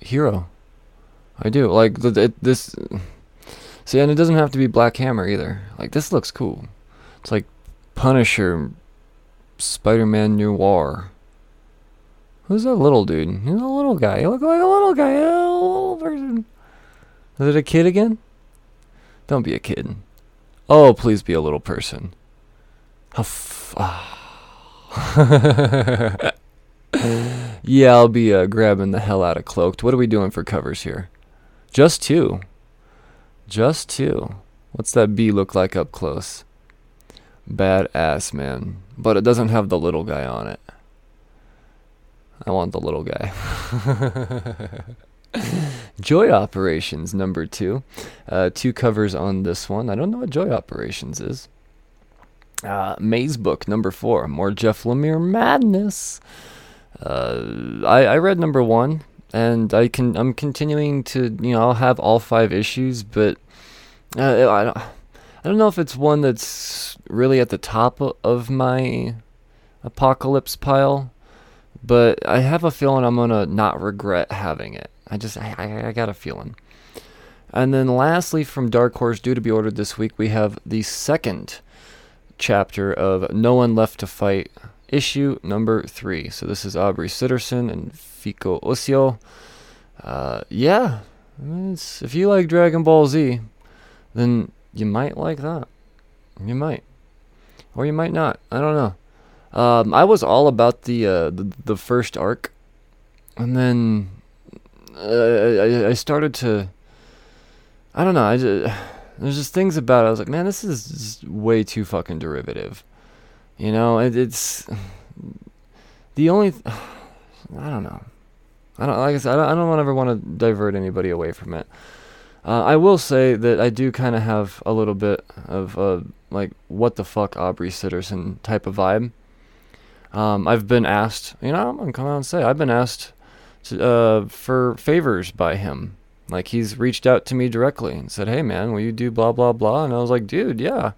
hero. I do. Like, it, this. See, and it doesn't have to be Black Hammer either. Like, this looks cool. It's like Punisher, Spider Man Noir. Who's that little dude? He's a little guy. He looks like a little guy. A little person. Is it a kid again? Don't be a kid. Oh, please be a little person. F- ah. yeah, I'll be uh, grabbing the hell out of Cloaked. What are we doing for covers here? Just two. Just two. What's that bee look like up close? Badass, man. But it doesn't have the little guy on it. I want the little guy. Joy Operations number two. Uh, two covers on this one. I don't know what Joy Operations is. Uh, Maze Book number four. More Jeff Lemire madness. Uh, I, I read number one, and I can I'm continuing to you know I'll have all five issues, but uh, I don't I don't know if it's one that's really at the top of my apocalypse pile but I have a feeling I'm gonna not regret having it. I just I, I, I got a feeling. And then lastly, from Dark Horse, due to be ordered this week, we have the second chapter of No One Left to Fight, issue number three. So this is Aubrey Sitterson and Fico Ossio. Uh, yeah, if you like Dragon Ball Z, then you might like that. You might, or you might not. I don't know. Um, I was all about the, uh, the the first arc, and then uh, I, I started to. I don't know. I just, there's just things about it. I was like, man, this is way too fucking derivative. You know, it, it's the only. Th- I don't know. I don't like I said. I don't, I don't ever want to divert anybody away from it. Uh, I will say that I do kind of have a little bit of a like what the fuck Aubrey Sitterson type of vibe. Um, I've been asked, you know, I'm gonna come out and say I've been asked to, uh, for favors by him. Like he's reached out to me directly and said, "Hey man, will you do blah blah blah?" And I was like, "Dude, yeah,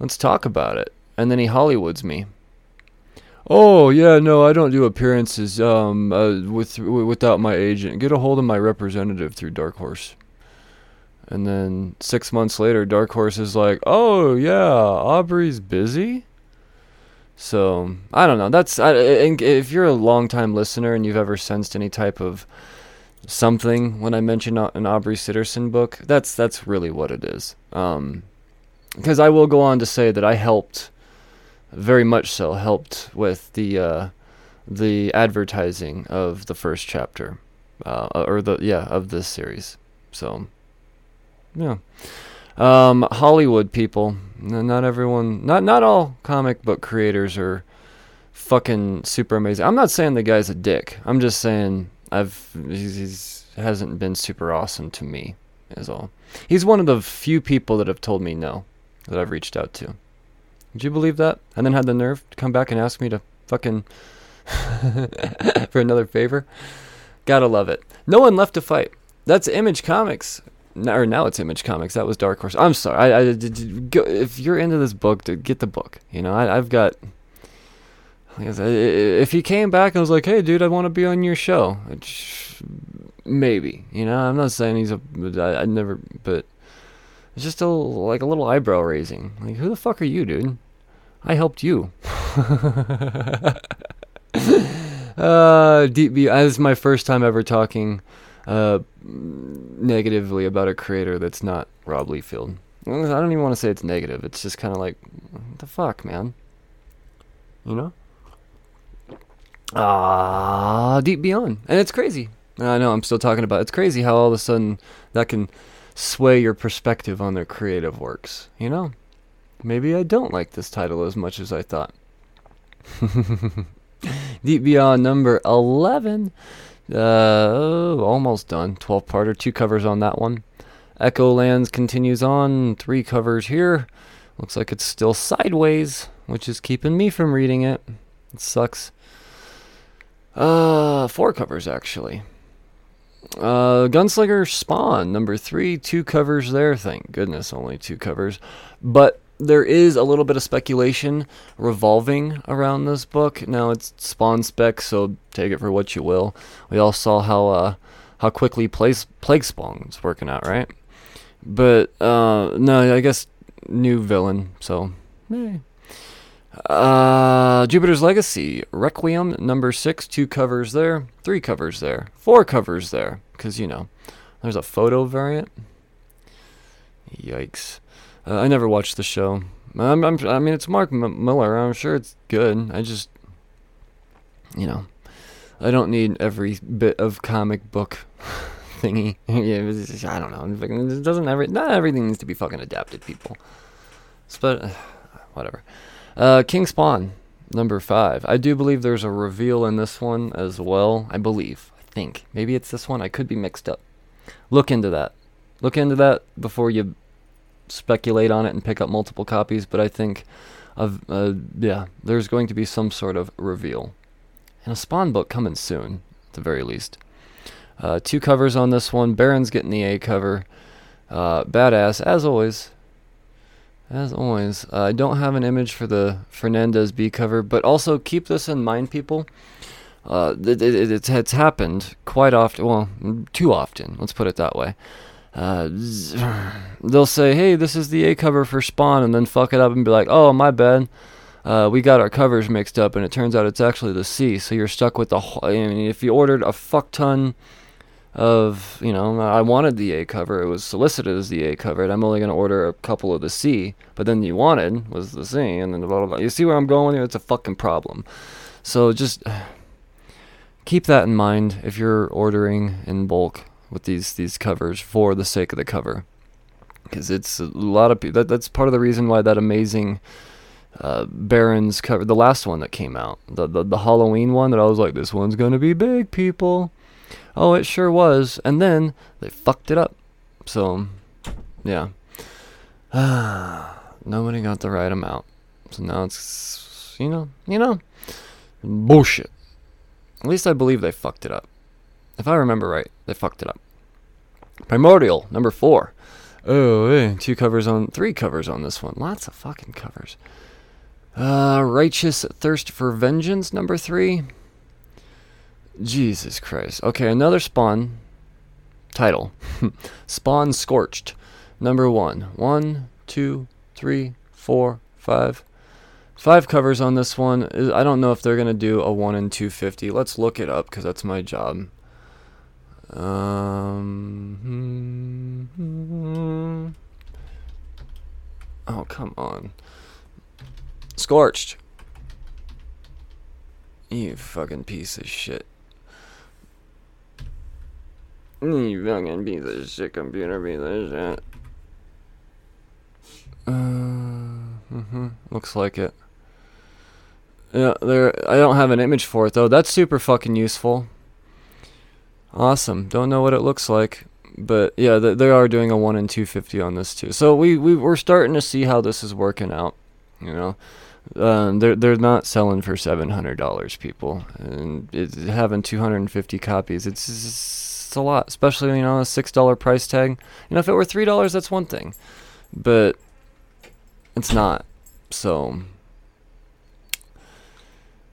let's talk about it." And then he Hollywoods me. Oh yeah, no, I don't do appearances um uh, with without my agent. Get a hold of my representative through Dark Horse. And then six months later, Dark Horse is like, "Oh yeah, Aubrey's busy." So I don't know. That's I, if you're a long time listener and you've ever sensed any type of something when I mention an Aubrey Sitterson book, that's that's really what it is. Um, because I will go on to say that I helped, very much so, helped with the uh, the advertising of the first chapter, uh, or the yeah of this series. So, yeah. Um, Hollywood people, not everyone, not not all comic book creators are fucking super amazing. I'm not saying the guy's a dick. I'm just saying I've he's, he's hasn't been super awesome to me. Is all. He's one of the few people that have told me no that I've reached out to. Did you believe that? And then had the nerve to come back and ask me to fucking for another favor. Gotta love it. No one left to fight. That's Image Comics or now it's Image Comics. That was Dark Horse. I'm sorry. I, I go, if you're into this book, dude, get the book. You know, I, have got. if he came back and was like, "Hey, dude, I want to be on your show," maybe. You know, I'm not saying he's a. I, I never, but it's just a like a little eyebrow raising. Like, who the fuck are you, dude? I helped you. uh, deep. This is my first time ever talking uh, negatively about a creator that's not Rob Liefeld. I don't even want to say it's negative. It's just kind of like, what the fuck, man? You know? Ah, Deep Beyond. And it's crazy. I know I'm still talking about it. It's crazy how all of a sudden that can sway your perspective on their creative works. You know? Maybe I don't like this title as much as I thought. Deep Beyond number 11 uh, almost done. 12 parter, two covers on that one. Echo Lands continues on, three covers here. Looks like it's still sideways, which is keeping me from reading it. It sucks. Uh, four covers actually. Uh, Gunslinger Spawn number three, two covers there. Thank goodness, only two covers. But there is a little bit of speculation revolving around this book. Now it's Spawn spec, so take it for what you will. We all saw how uh, how quickly Plague, Plague Spawn's working out, right? But uh, no, I guess new villain. So, eh. uh, Jupiter's Legacy Requiem number six, two covers there, three covers there, four covers there, because you know there's a photo variant. Yikes. Uh, I never watched the show. I'm, I'm, i mean, it's Mark M- Millar. I'm sure it's good. I just, you know, I don't need every bit of comic book thingy. yeah, I don't know. It doesn't every not everything needs to be fucking adapted, people. But whatever. Uh, King Spawn number five. I do believe there's a reveal in this one as well. I believe. I think maybe it's this one. I could be mixed up. Look into that. Look into that before you speculate on it and pick up multiple copies, but I think of uh, yeah, there's going to be some sort of reveal. And a Spawn book coming soon, at the very least. Uh, two covers on this one. Baron's getting the A cover. Uh, badass, as always. As always. Uh, I don't have an image for the Fernandez B cover, but also keep this in mind, people. Uh, it, it, it's, it's happened quite often. Well, too often. Let's put it that way uh, they'll say, "Hey, this is the A cover for Spawn," and then fuck it up and be like, "Oh, my bad." Uh, we got our covers mixed up, and it turns out it's actually the C. So you're stuck with the. I mean, if you ordered a fuck ton of, you know, I wanted the A cover. It was solicited as the A cover, and I'm only going to order a couple of the C. But then you wanted was the C, and then blah blah blah. You see where I'm going here? It's a fucking problem. So just keep that in mind if you're ordering in bulk with these these covers for the sake of the cover, because it's a lot of people. That, that's part of the reason why that amazing uh, Baron's cover, the last one that came out, the, the the Halloween one that I was like, this one's gonna be big, people. Oh, it sure was, and then they fucked it up. So, yeah. Nobody got the right amount. So now it's, you know, you know, bullshit. At least I believe they fucked it up. If I remember right, they fucked it up. Primordial, number four. Oh, hey, two covers on, three covers on this one. Lots of fucking covers. Uh, Righteous Thirst for Vengeance, number three. Jesus Christ. Okay, another Spawn title. Spawn Scorched, number one. One, two, three, four, five. Five covers on this one. I don't know if they're going to do a 1 in 250. Let's look it up because that's my job. Um, oh, come on. Scorched. You fucking piece of shit. You fucking piece of shit, computer piece of shit. Uh, mm-hmm. Looks like it. Yeah, there. I don't have an image for it though. That's super fucking useful. Awesome. Don't know what it looks like, but yeah, th- they are doing a one and two fifty on this too. So we we we're starting to see how this is working out. You know, um, they're they're not selling for seven hundred dollars, people, and having two hundred and fifty copies. It's, it's a lot, especially you know a six dollar price tag. You know, if it were three dollars, that's one thing, but it's not. So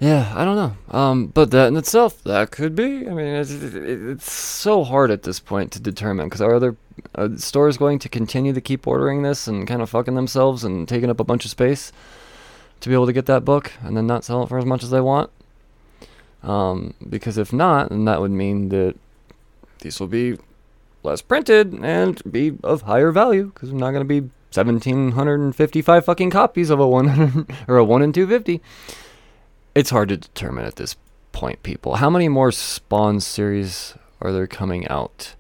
yeah, I don't know. Um, but that in itself, that could be. I mean, it's, it's so hard at this point to determine because are other uh, stores going to continue to keep ordering this and kind of fucking themselves and taking up a bunch of space to be able to get that book and then not sell it for as much as they want? Um, because if not, then that would mean that these will be less printed and be of higher value because I'm not going to be 1755 fucking copies of a 100 or a 1 in 250 it's hard to determine at this point, people. How many more Spawn series are there coming out?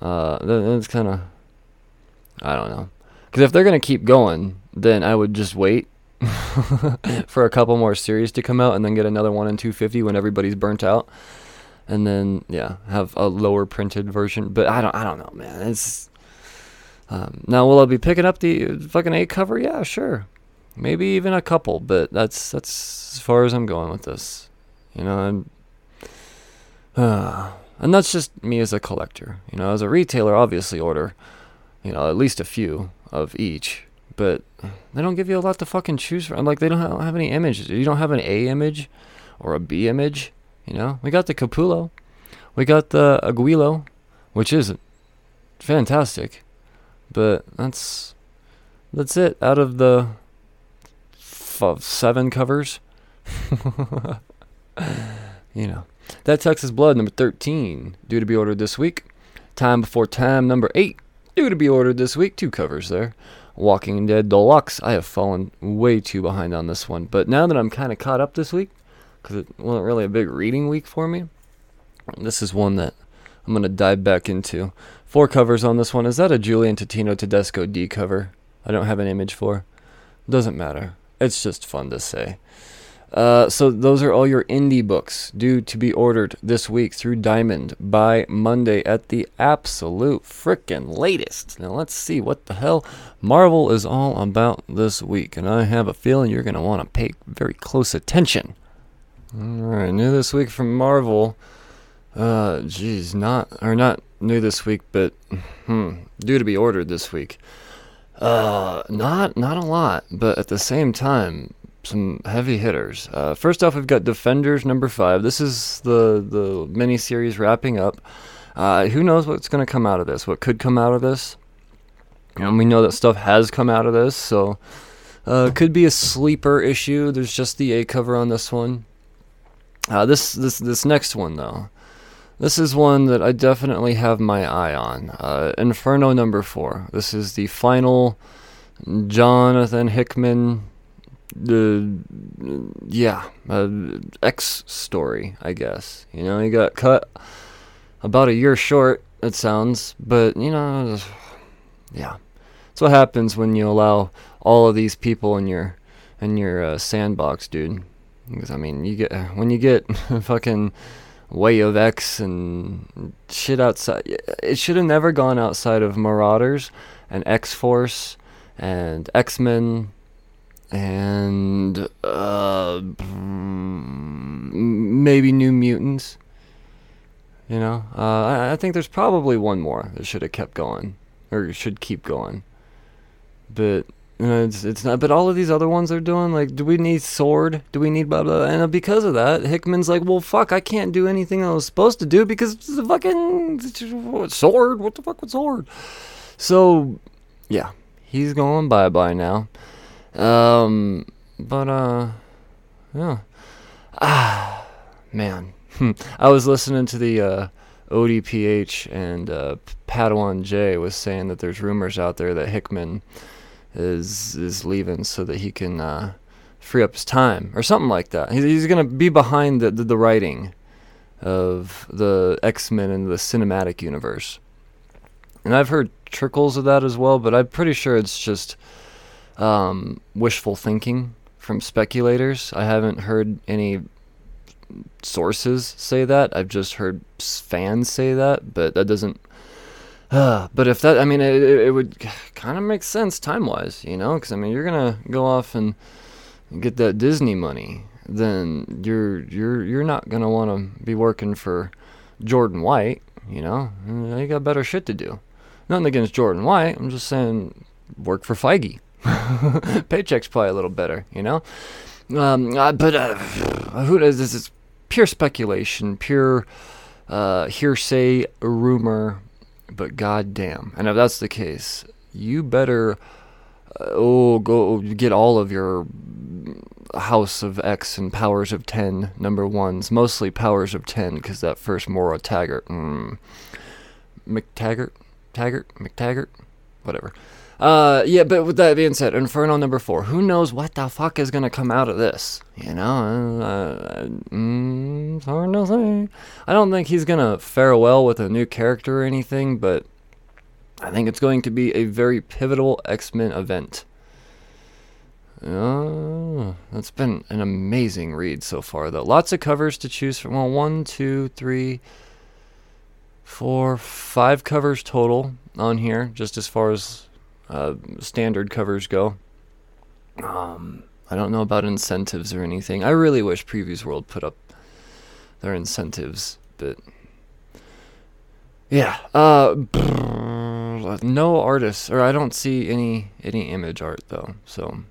Uh, that's kind of, I don't know. Because if they're gonna keep going, then I would just wait for a couple more series to come out, and then get another one in 250 when everybody's burnt out, and then yeah, have a lower printed version. But I don't, I don't know, man. It's um, now will I be picking up the fucking A cover? Yeah, sure maybe even a couple, but that's that's as far as I'm going with this. You know, I'm, uh, and that's just me as a collector. You know, as a retailer, obviously order, you know, at least a few of each, but they don't give you a lot to fucking choose from. Like they don't have, have any images. You don't have an A image or a B image. You know, we got the Capullo, we got the Aguilo, which is fantastic, but that's that's it out of the f- seven covers. you know. That Texas Blood, number 13, due to be ordered this week. Time Before Time, number 8, due to be ordered this week. Two covers there. Walking Dead Deluxe. I have fallen way too behind on this one. But now that I'm kind of caught up this week, because it wasn't really a big reading week for me, this is one that I'm going to dive back into. Four covers on this one. Is that a Julian Totino Tedesco D cover? I don't have an image for. Doesn't matter. It's just fun to say. Uh, so those are all your indie books due to be ordered this week through Diamond by Monday at the absolute frickin' latest. Now let's see what the hell Marvel is all about this week, and I have a feeling you're gonna want to pay very close attention. All right, new this week from Marvel. Uh, geez, not or not new this week, but hmm, due to be ordered this week. Uh, not not a lot, but at the same time, some heavy hitters. Uh, first off, we've got Defenders number five. This is the the mini series wrapping up. Uh, who knows what's going to come out of this? What could come out of this? And we know that stuff has come out of this, so uh, could be a sleeper issue. There's just the A cover on this one. Uh, this this this next one though. This is one that I definitely have my eye on. Uh, Inferno number four. This is the final Jonathan Hickman, the yeah, uh, X story, I guess. You know, he got cut about a year short. It sounds, but you know, yeah, that's what happens when you allow all of these people in your in your uh, sandbox, dude. Because I mean, you get when you get fucking Way of X and shit outside. It should have never gone outside of Marauders and X Force and X Men and uh, maybe New Mutants. You know, uh, I, I think there's probably one more that should have kept going, or should keep going. But you know, it's it's not. But all of these other ones are doing like, do we need sword? Do we need blah blah? And uh, because of that, Hickman's like, well, fuck, I can't do anything I was supposed to do because it's a fucking sword. What the fuck with sword? So, yeah, he's going bye bye now. Um, but uh, yeah, ah, man, I was listening to the uh, ODPH and uh, Padawan J was saying that there's rumors out there that Hickman is is leaving so that he can uh, free up his time or something like that. He's, he's gonna be behind the, the, the writing of the X Men and the cinematic universe. And I've heard trickles of that as well, but I'm pretty sure it's just um, wishful thinking from speculators. I haven't heard any sources say that. I've just heard fans say that, but that doesn't uh, but if that, I mean, it, it would kind of make sense time wise, you know? Because, I mean, you're to go off and get that Disney money, then you're you're you're not to want to be working for Jordan White, you know? You got better shit to do. Nothing against Jordan White. I'm just saying work for Feige. Paycheck's probably a little better, you know? Um, uh, but uh, who does this? Is pure speculation, pure uh, hearsay, rumor, but goddamn, and if that's the case, you better uh, oh go get all of your House of X and Powers of Ten number ones, mostly Powers of Ten, because that first Moira Taggart, mm, McTaggart, Taggart, McTaggart, whatever. Uh, yeah, but with that being said, Inferno number four. Who knows what the fuck is gonna come out of this? You know, uh, mm, hard to say. I don't think he's gonna fare well with a new character or anything, but I think it's going to be a very pivotal X Men event. Uh, that's been an amazing read so far, though. Lots of covers to choose from. Well, one, two, three, four, five covers total on here, just as far as uh, standard covers go. Um, I don't know about incentives or anything. I really wish Previews World put up their incentives, but yeah. Uh, no artists, or I don't see any any image art though. So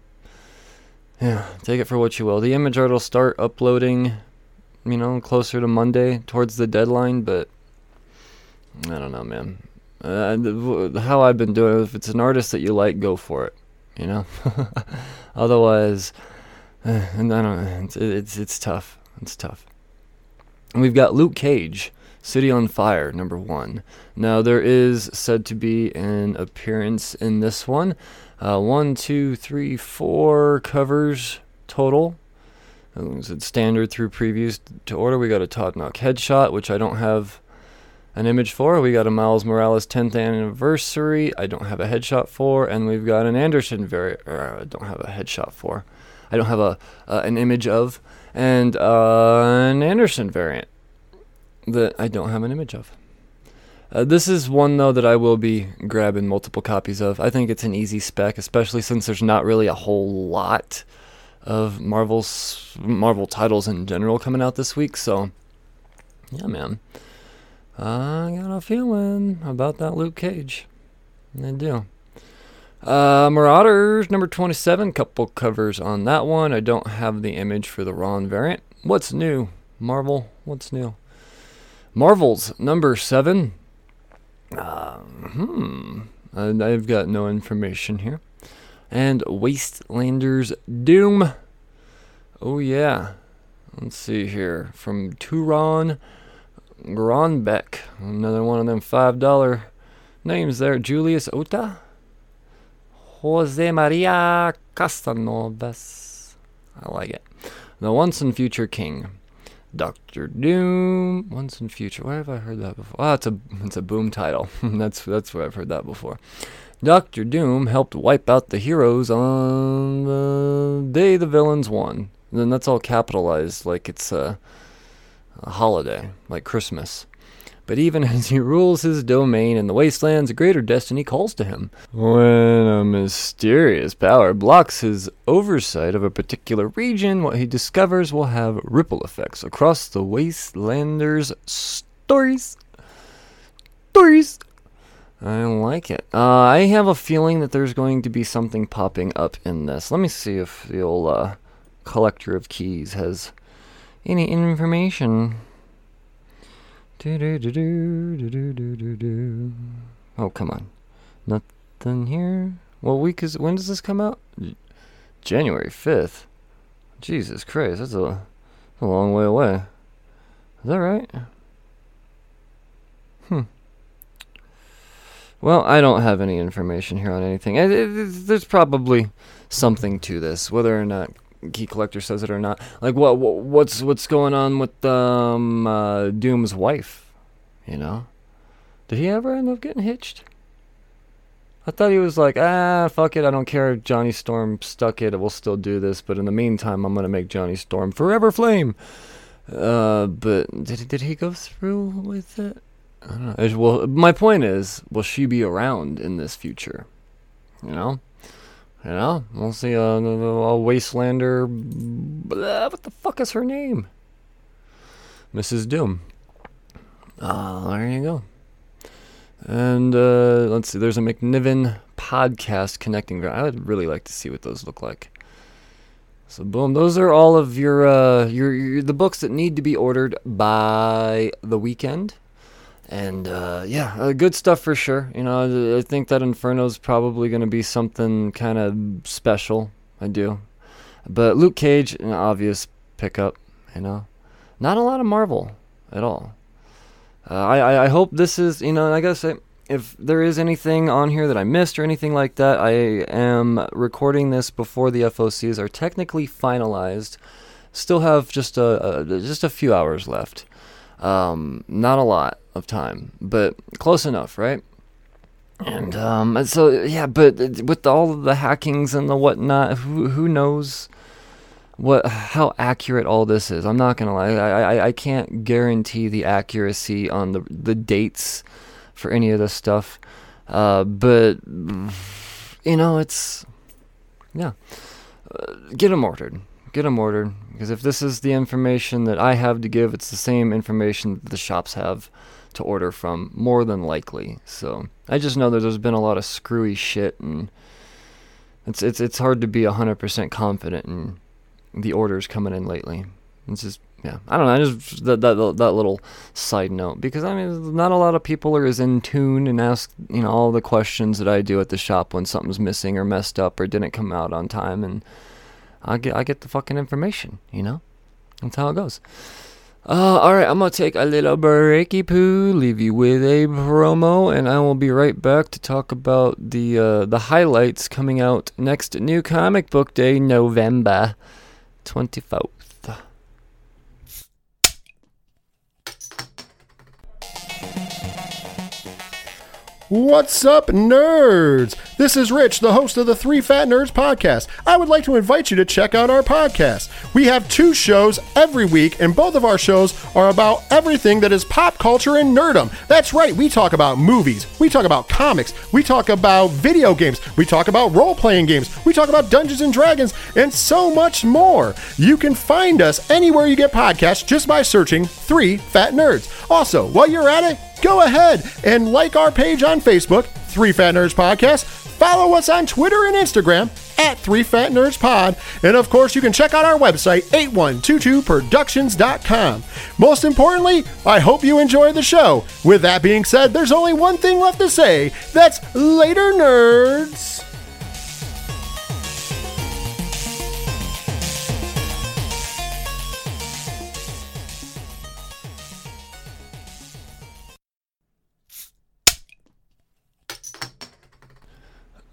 yeah, take it for what you will. The image art will start uploading, you know, closer to Monday towards the deadline, but I don't know, man. Uh, how I've been doing it, if it's an artist that you like, go for it. You know? Otherwise, and I don't it's, it's, it's tough. It's tough. And we've got Luke Cage, City on Fire, number one. Now, there is said to be an appearance in this one. Uh, one, two, three, four covers total. It's standard through previews to order. We got a Todd Nauck headshot, which I don't have an image for. We got a Miles Morales 10th anniversary. I don't have a headshot for, and we've got an Anderson variant. I don't have a headshot for. I don't have a uh, an image of, and uh, an Anderson variant that I don't have an image of. Uh, this is one though that I will be grabbing multiple copies of. I think it's an easy spec, especially since there's not really a whole lot of Marvel's Marvel titles in general coming out this week. So, yeah, man. I got a feeling about that Luke Cage. I do. Uh, Marauders number 27, couple covers on that one. I don't have the image for the Ron variant. What's new? Marvel, what's new? Marvel's number 7. Uh, hmm. I've got no information here. And Wastelanders Doom. Oh, yeah. Let's see here. From Turon Grönbeck, another one of them $5 names there. Julius Ohta. Jose Maria Castanovas. I like it. The Once and Future King. Doctor Doom. Once and Future. Where have I heard that before? Oh, it's a it's a boom title. that's that's where I've heard that before. Doctor Doom helped wipe out the heroes on the day the villains won. And then that's all capitalized, like it's uh a holiday, like Christmas. But even as he rules his domain in the wastelands, a greater destiny calls to him. When a mysterious power blocks his oversight of a particular region, what he discovers will have ripple effects across the wastelander's Stories. Stories. I like it. Uh, I have a feeling that there's going to be something popping up in this. Let me see if the old uh, collector of keys has any information. Oh, come on. Nothing here? What week is when does this come out? January 5th. Jesus Christ, that's a, a long way away. Is that right? Hmm. Well, I don't have any information here on anything. It, it, there's probably something to this, whether or not Key Collector says it or not. Like, what, what what's what's going on with um, uh, Doom's wife? You know, did he ever end up getting hitched? I thought he was like, ah, fuck it, I don't care if Johnny Storm stuck it, we'll still do this, but in the meantime, I'm gonna make Johnny Storm forever flame. Uh, but did did he go through with it? I don't know. Well, my point is, will she be around in this future? You know, you know, we'll see. Uh, a Wastelander. Blah, what the fuck is her name? Mrs. Doom. Uh, there you go. And uh, let's see, there's a McNiven podcast connecting. I would really like to see what those look like. So boom, those are all of your, uh, your, your the books that need to be ordered by the weekend. And uh, yeah, uh, good stuff for sure. You know, I think that Inferno's probably going to be something kind of special. I do. But Luke Cage, an obvious pickup. You know, not a lot of Marvel at all. Uh, I, I hope this is, you know, I say, if there is anything on here that I missed or anything like that, I am recording this before the FOCs are technically finalized. Still have just a, a just a few hours left. Um, not a lot of time, but close enough, right? And um, so yeah, but with all the hackings and the whatnot, who who knows? what how accurate all this is. I'm not gonna lie. I, I I can't guarantee the accuracy on the the dates for any of this stuff. Uh, but you know, it's yeah. Uh, get them ordered. Get them ordered because if this is the information that I have to give, it's the same information that the shops have to order from, more than likely. So I just know that there's been a lot of screwy shit, and it's it's it's hard to be hundred percent confident in the orders coming in lately. It's just yeah, I don't know. I just that, that that little side note because I mean, not a lot of people are as in tune and ask you know all the questions that I do at the shop when something's missing or messed up or didn't come out on time, and I get I get the fucking information. You know, that's how it goes. Uh, all right, I'm gonna take a little breaky poo, leave you with a promo, and I will be right back to talk about the uh, the highlights coming out next new comic book day, November. 24th. What's up, nerds? This is Rich, the host of the Three Fat Nerds podcast. I would like to invite you to check out our podcast. We have two shows every week, and both of our shows are about everything that is pop culture and nerdum. That's right, we talk about movies, we talk about comics, we talk about video games, we talk about role playing games, we talk about Dungeons and Dragons, and so much more. You can find us anywhere you get podcasts just by searching Three Fat Nerds. Also, while you're at it, go ahead and like our page on Facebook, Three Fat Nerds Podcast. Follow us on Twitter and Instagram at Three Fat Nerds Pod. And of course, you can check out our website, 8122productions.com. Most importantly, I hope you enjoy the show. With that being said, there's only one thing left to say. That's later, nerds.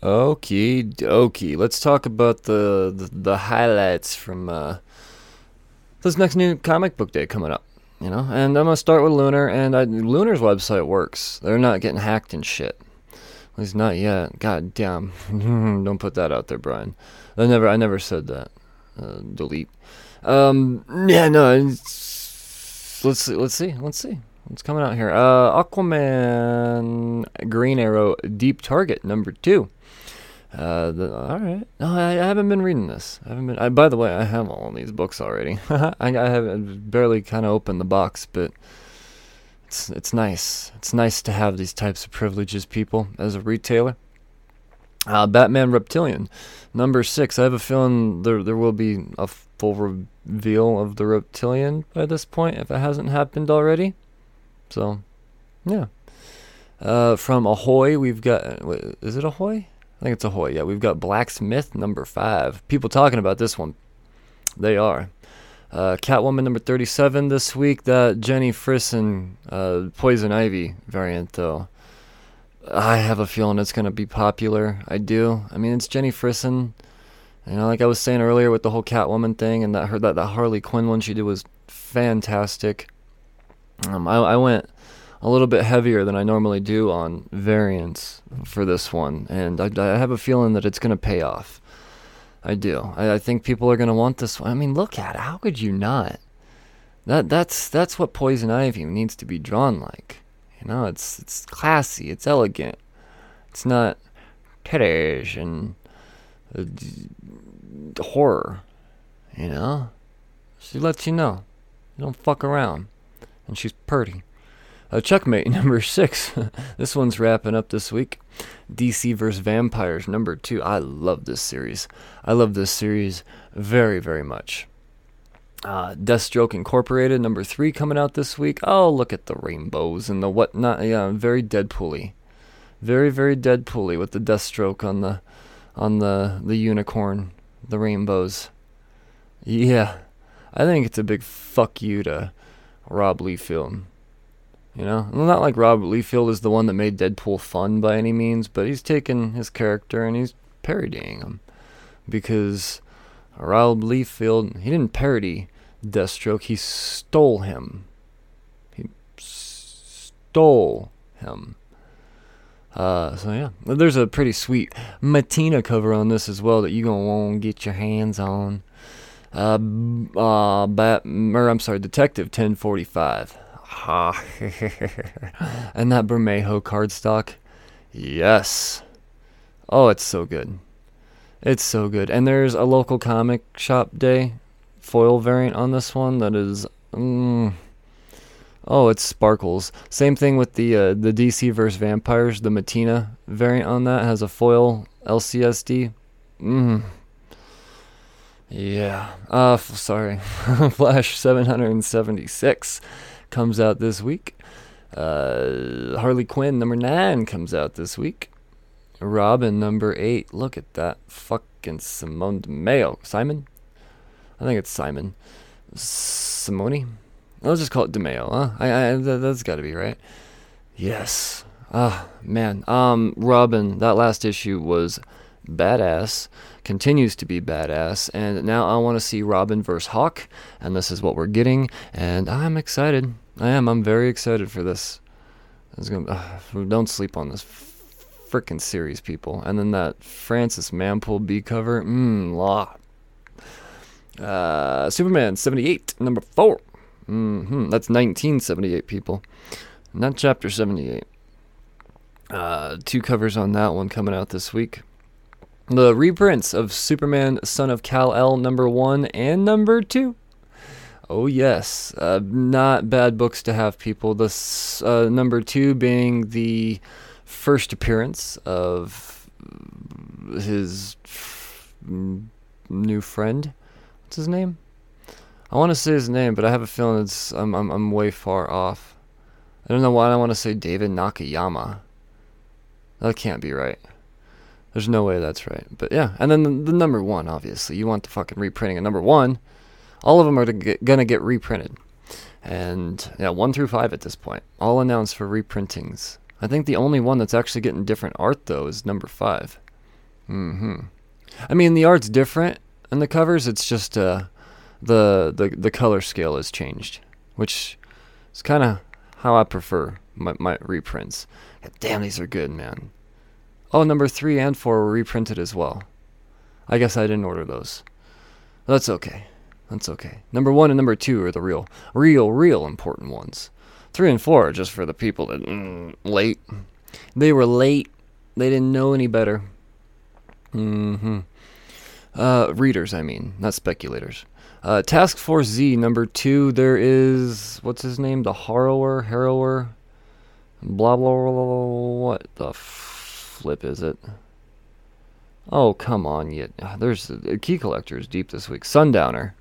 Okie dokie. Let's talk about the, the, the highlights from uh, this next new comic book day coming up. You know, and I'm gonna start with Lunar, and I, Lunar's website works. They're not getting hacked and shit. At least not yet. God damn! Don't put that out there, Brian. I never, I never said that. Uh, delete. Um, yeah, no. let's see, let's see, let's see. What's coming out here? Uh, Aquaman, Green Arrow, Deep Target number two. Uh, the, all right. No, I, I, haven't been reading this. I haven't been. I, by the way, I have all these books already. I, I have barely kind of opened the box, but it's it's nice. It's nice to have these types of privileges, people, as a retailer. Uh, Batman Reptilian, number six. I have a feeling there there will be a full reveal of the Reptilian by this point, if it hasn't happened already. So, yeah. Uh, from Ahoy, we've got. Wait, is it Ahoy? I think it's Ahoy. Yeah, we've got Blacksmith number five. People talking about this one. They are. Uh, Catwoman number 37 this week. That Jenny Frison uh, Poison Ivy variant, though. I have a feeling it's going to be popular. I do. I mean, it's Jenny Frison. You know, like I was saying earlier with the whole Catwoman thing, and that her that the Harley Quinn one she did was fantastic. Um, I, I went a little bit heavier than I normally do on variants for this one, and I, I have a feeling that it's going to pay off. I do. I, I think people are going to want this one. I mean, look at it. How could you not? That that's that's what Poison Ivy needs to be drawn like. You know, it's it's classy, it's elegant. It's not titties and uh, horror. You know, she lets you know. You don't fuck around, and she's pretty. Uh, Checkmate number six. this one's wrapping up this week. DC vs. Vampires number two. I love this series. I love this series very, very much. Uh, Deathstroke Incorporated number three coming out this week. Oh, look at the rainbows and the whatnot. Yeah, very Deadpool-y. Very, very Deadpool-y with the Deathstroke on the on the the unicorn, the rainbows. Yeah, I think it's a big fuck you to Rob Liefeld. You know, not like Rob Liefeld is the one that made Deadpool fun by any means, but he's taken his character and he's parodying him because Rob Liefeld he didn't parody Deathstroke. He stole him. He stole him. Uh, so yeah, there's a pretty sweet Mattina cover on this as well that you gonna want to get your hands on. Uh, uh, Bat, or I'm sorry, Detective 1045. Ha, and that Bermejo cardstock, yes. Oh, it's so good. It's so good. And there's a local comic shop day foil variant on this one that is. Mm, oh, it sparkles. Same thing with the uh, the DC vs Vampires. The Mattina variant on that has a foil LCSD. Mm. Yeah. Uh, f- sorry. Flash 776 comes out this week. Uh, Harley Quinn number nine comes out this week. Robin number eight. Look at that fucking Simone Di Meo. Simon? I think it's Simon. Simone? Let's just call it Di Meo, huh? I, I, that's got to be right. Yes. Ah, man. Um, Robin, that last issue was badass, continues to be badass, and now I want to see Robin versus Hawk, and this is what we're getting, and I'm excited. I am. I'm very excited for this. Gonna, uh, don't sleep on this freaking series, people. And then that Francis Manapul B cover, mmm, law. Uh, Superman 78, number 4. Mm-hmm. That's 1978, people. Not chapter 78. Uh, two covers on that one coming out this week. The reprints of Superman Son of Kal-El number 1 and number 2. Oh, yes. Uh, not bad books to have, people. The uh, number 2 being the first appearance of his f- new friend What's his name? I want to say his name, but I have a feeling it's I'm I'm, I'm way far off. I don't know why I want to say David Nakayama. That can't be right. There's no way that's right. But yeah, and then the, the number one, obviously, you want the fucking reprinting of number one. All of them are to get, gonna get reprinted, and yeah, one through five at this point, all announced for reprintings. I think the only one that's actually getting different art though is number five. Mm-hmm. I mean, the art's different, in the covers. It's just uh, the the the color scale has changed, which is kind of how I prefer my, my reprints. God damn, these are good, man. Oh, number three and four were reprinted as well. I guess I didn't order those. That's okay. That's okay. Number one and number two are the real, real, real important ones. Three and four are just for the people that mm, late. They were late. They didn't know any better. Mm-hmm. Uh, readers, I mean, not speculators. Uh, Task Force Z number two. There is what's his name? The Harrower, Harrower, blah blah blah. blah what the flip is it? Oh come on, yet there's uh, key collectors deep this week. Sundowner.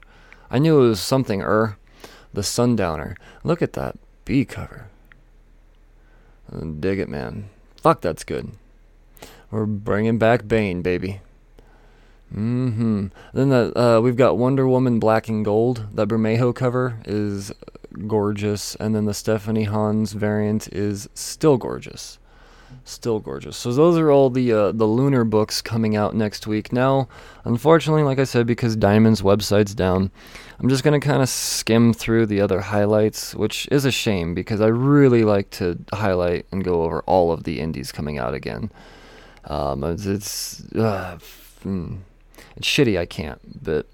I knew it was something er. The Sundowner. Look at that B cover. Dig it, man. Fuck, that's good. We're bringing back Bane, baby. Mm-hmm. Then the, uh, we've got Wonder Woman Black and Gold. That Bermejo cover is gorgeous, and then the Stephanie Hans variant is still gorgeous, still gorgeous. So those are all the uh, the lunar books coming out next week. Now, unfortunately, like I said, because Diamond's website's down, I'm just gonna kind of skim through the other highlights, which is a shame because I really like to highlight and go over all of the indies coming out again. Um, it's, it's uh, mm, it's shitty I can't, but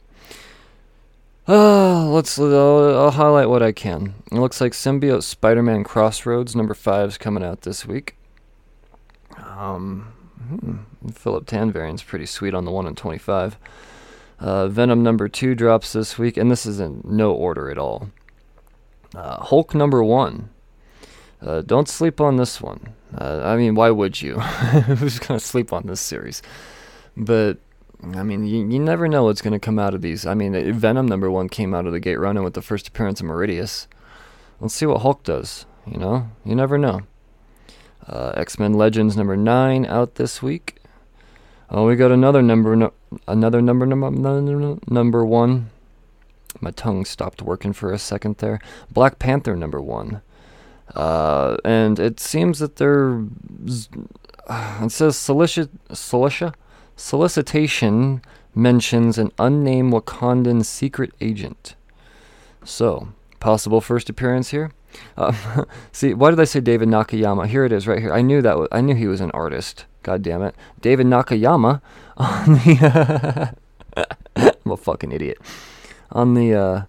uh, let's uh, I'll highlight what I can. It looks like Symbiote Spider-Man Crossroads number five is coming out this week. Um, hmm, Philip Tan variant's pretty sweet on the one and twenty-five. Uh, Venom number two drops this week, and this is in no order at all. Uh, Hulk number one. Uh, don't sleep on this one. Uh, I mean, why would you? Who's gonna sleep on this series? But I mean, you, you never know what's going to come out of these. I mean, Venom number one came out of the gate running with the first appearance of Meridius. Let's see what Hulk does. You know, you never know. Uh, X Men Legends number nine out this week. Oh, we got another number, no, another number, number, number one. My tongue stopped working for a second there. Black Panther number one. Uh, and it seems that they're. It says Cilicia solicitation mentions an unnamed Wakandan secret agent. So, possible first appearance here. Uh, see, why did I say David Nakayama? Here it is, right here. I knew that. I knew he was an artist. God damn it, David Nakayama on the. I'm a fucking idiot. On the. Uh,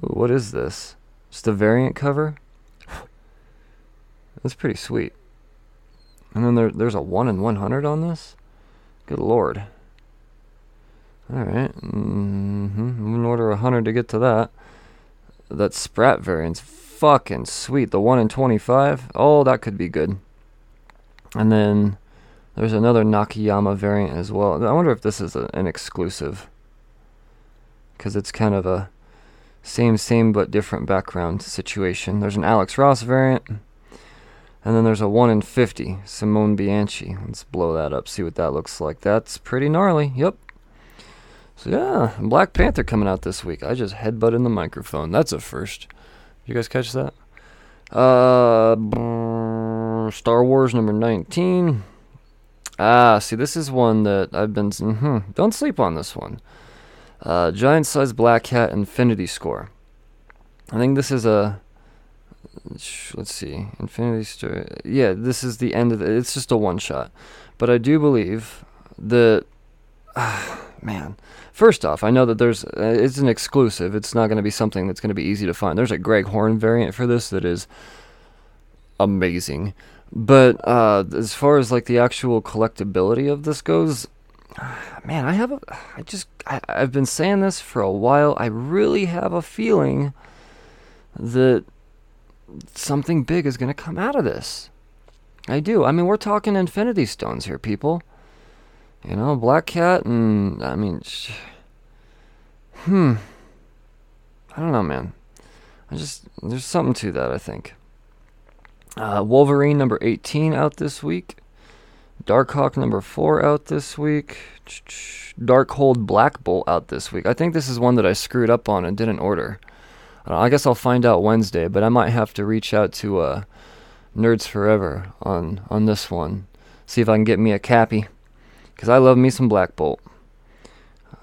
what is this? Just a variant cover. That's pretty sweet. And then there, there's a one in 100 on this. Good lord. Alright. Mm-hmm. In order a 100 to get to that. That Sprat variant's fucking sweet. The 1 in 25. Oh, that could be good. And then there's another Nakayama variant as well. I wonder if this is a, an exclusive. Because it's kind of a same, same, but different background situation. There's an Alex Ross variant. And then there's a 1 in 50, Simone Bianchi. Let's blow that up, see what that looks like. That's pretty gnarly. Yep. So yeah, Black Panther coming out this week. I just headbutt in the microphone. That's a first. You guys catch that? Uh, Star Wars number 19. Ah, see, this is one that I've been. Mm-hmm, don't sleep on this one. Uh, Giant Size Black Cat Infinity Score. I think this is a let's see, Infinity Story. Yeah, this is the end of it. It's just a one shot, but I do believe that. Uh, man, first off, I know that there's uh, it's an exclusive. It's not going to be something that's going to be easy to find. There's a Greg Horn variant for this that is amazing, but uh, as far as like the actual collectability of this goes, man, I have a, I just I, I've been saying this for a while. I really have a feeling that something big is going to come out of this. I do. I mean, we're talking Infinity Stones here, people. You know, Black Cat, and I mean, sh- hmm. I don't know, man. I just there's something to that. I think. Uh, Wolverine number 18 out this week. Darkhawk number 4 out this week. Darkhold Black Bolt out this week. I think this is one that I screwed up on and didn't order. I guess I'll find out Wednesday, but I might have to reach out to uh, Nerds Forever on on this one, see if I can get me a cappy, because I love me some Black Bolt.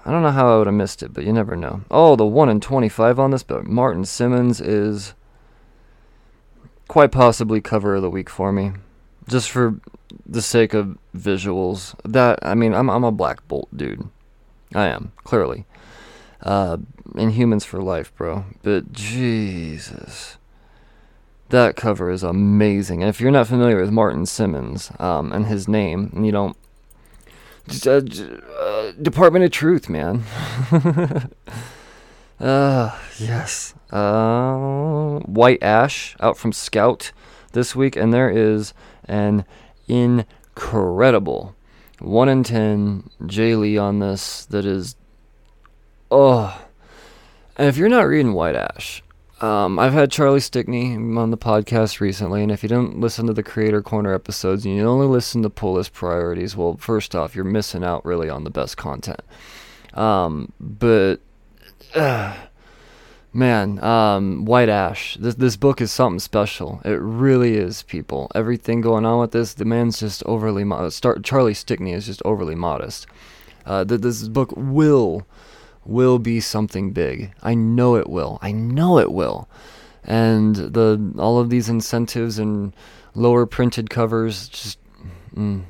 I don't know how I would have missed it, but you never know. Oh, the one in twenty-five on this, but Martin Simmonds is quite possibly cover of the week for me, just for the sake of visuals. That I mean, I'm I'm a Black Bolt dude. I am clearly uh, Inhumans for Life, bro. But Jesus, that cover is amazing. And if you're not familiar with Martin Simmonds um, and his name, and you don't, uh, uh, Department of Truth, man. Uh, yes. Uh, White Ash out from Scout this week, and there is an incredible 1 in 10 Jae Lee on this that is. Oh. And if you're not reading White Ash, um, I've had Charlie Stickney on the podcast recently, and if you don't listen to the Creator Corner episodes and you only listen to pull list priorities, well, first off, you're missing out really on the best content. Um, but uh, man, um, White Ash, this this book is something special. It really is, people. Everything going on with this, the man's just overly modest. Start, Charlie Stickney is just overly modest. Uh, th- this book will will be something big. I know it will. I know it will. And the all of these incentives and lower printed covers just. Mm,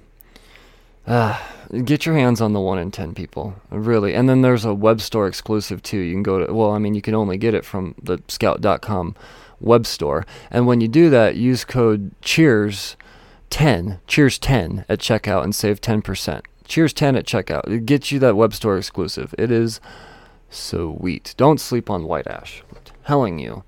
uh, get your hands on the 1 in 10 people really and then there's a web store exclusive too you can go to well i mean you can only get it from the scout.com web store and when you do that use code cheers 10 cheers 10 at checkout and save 10% cheers 10 at checkout it gets you that web store exclusive it is sweet don't sleep on white ash i'm telling you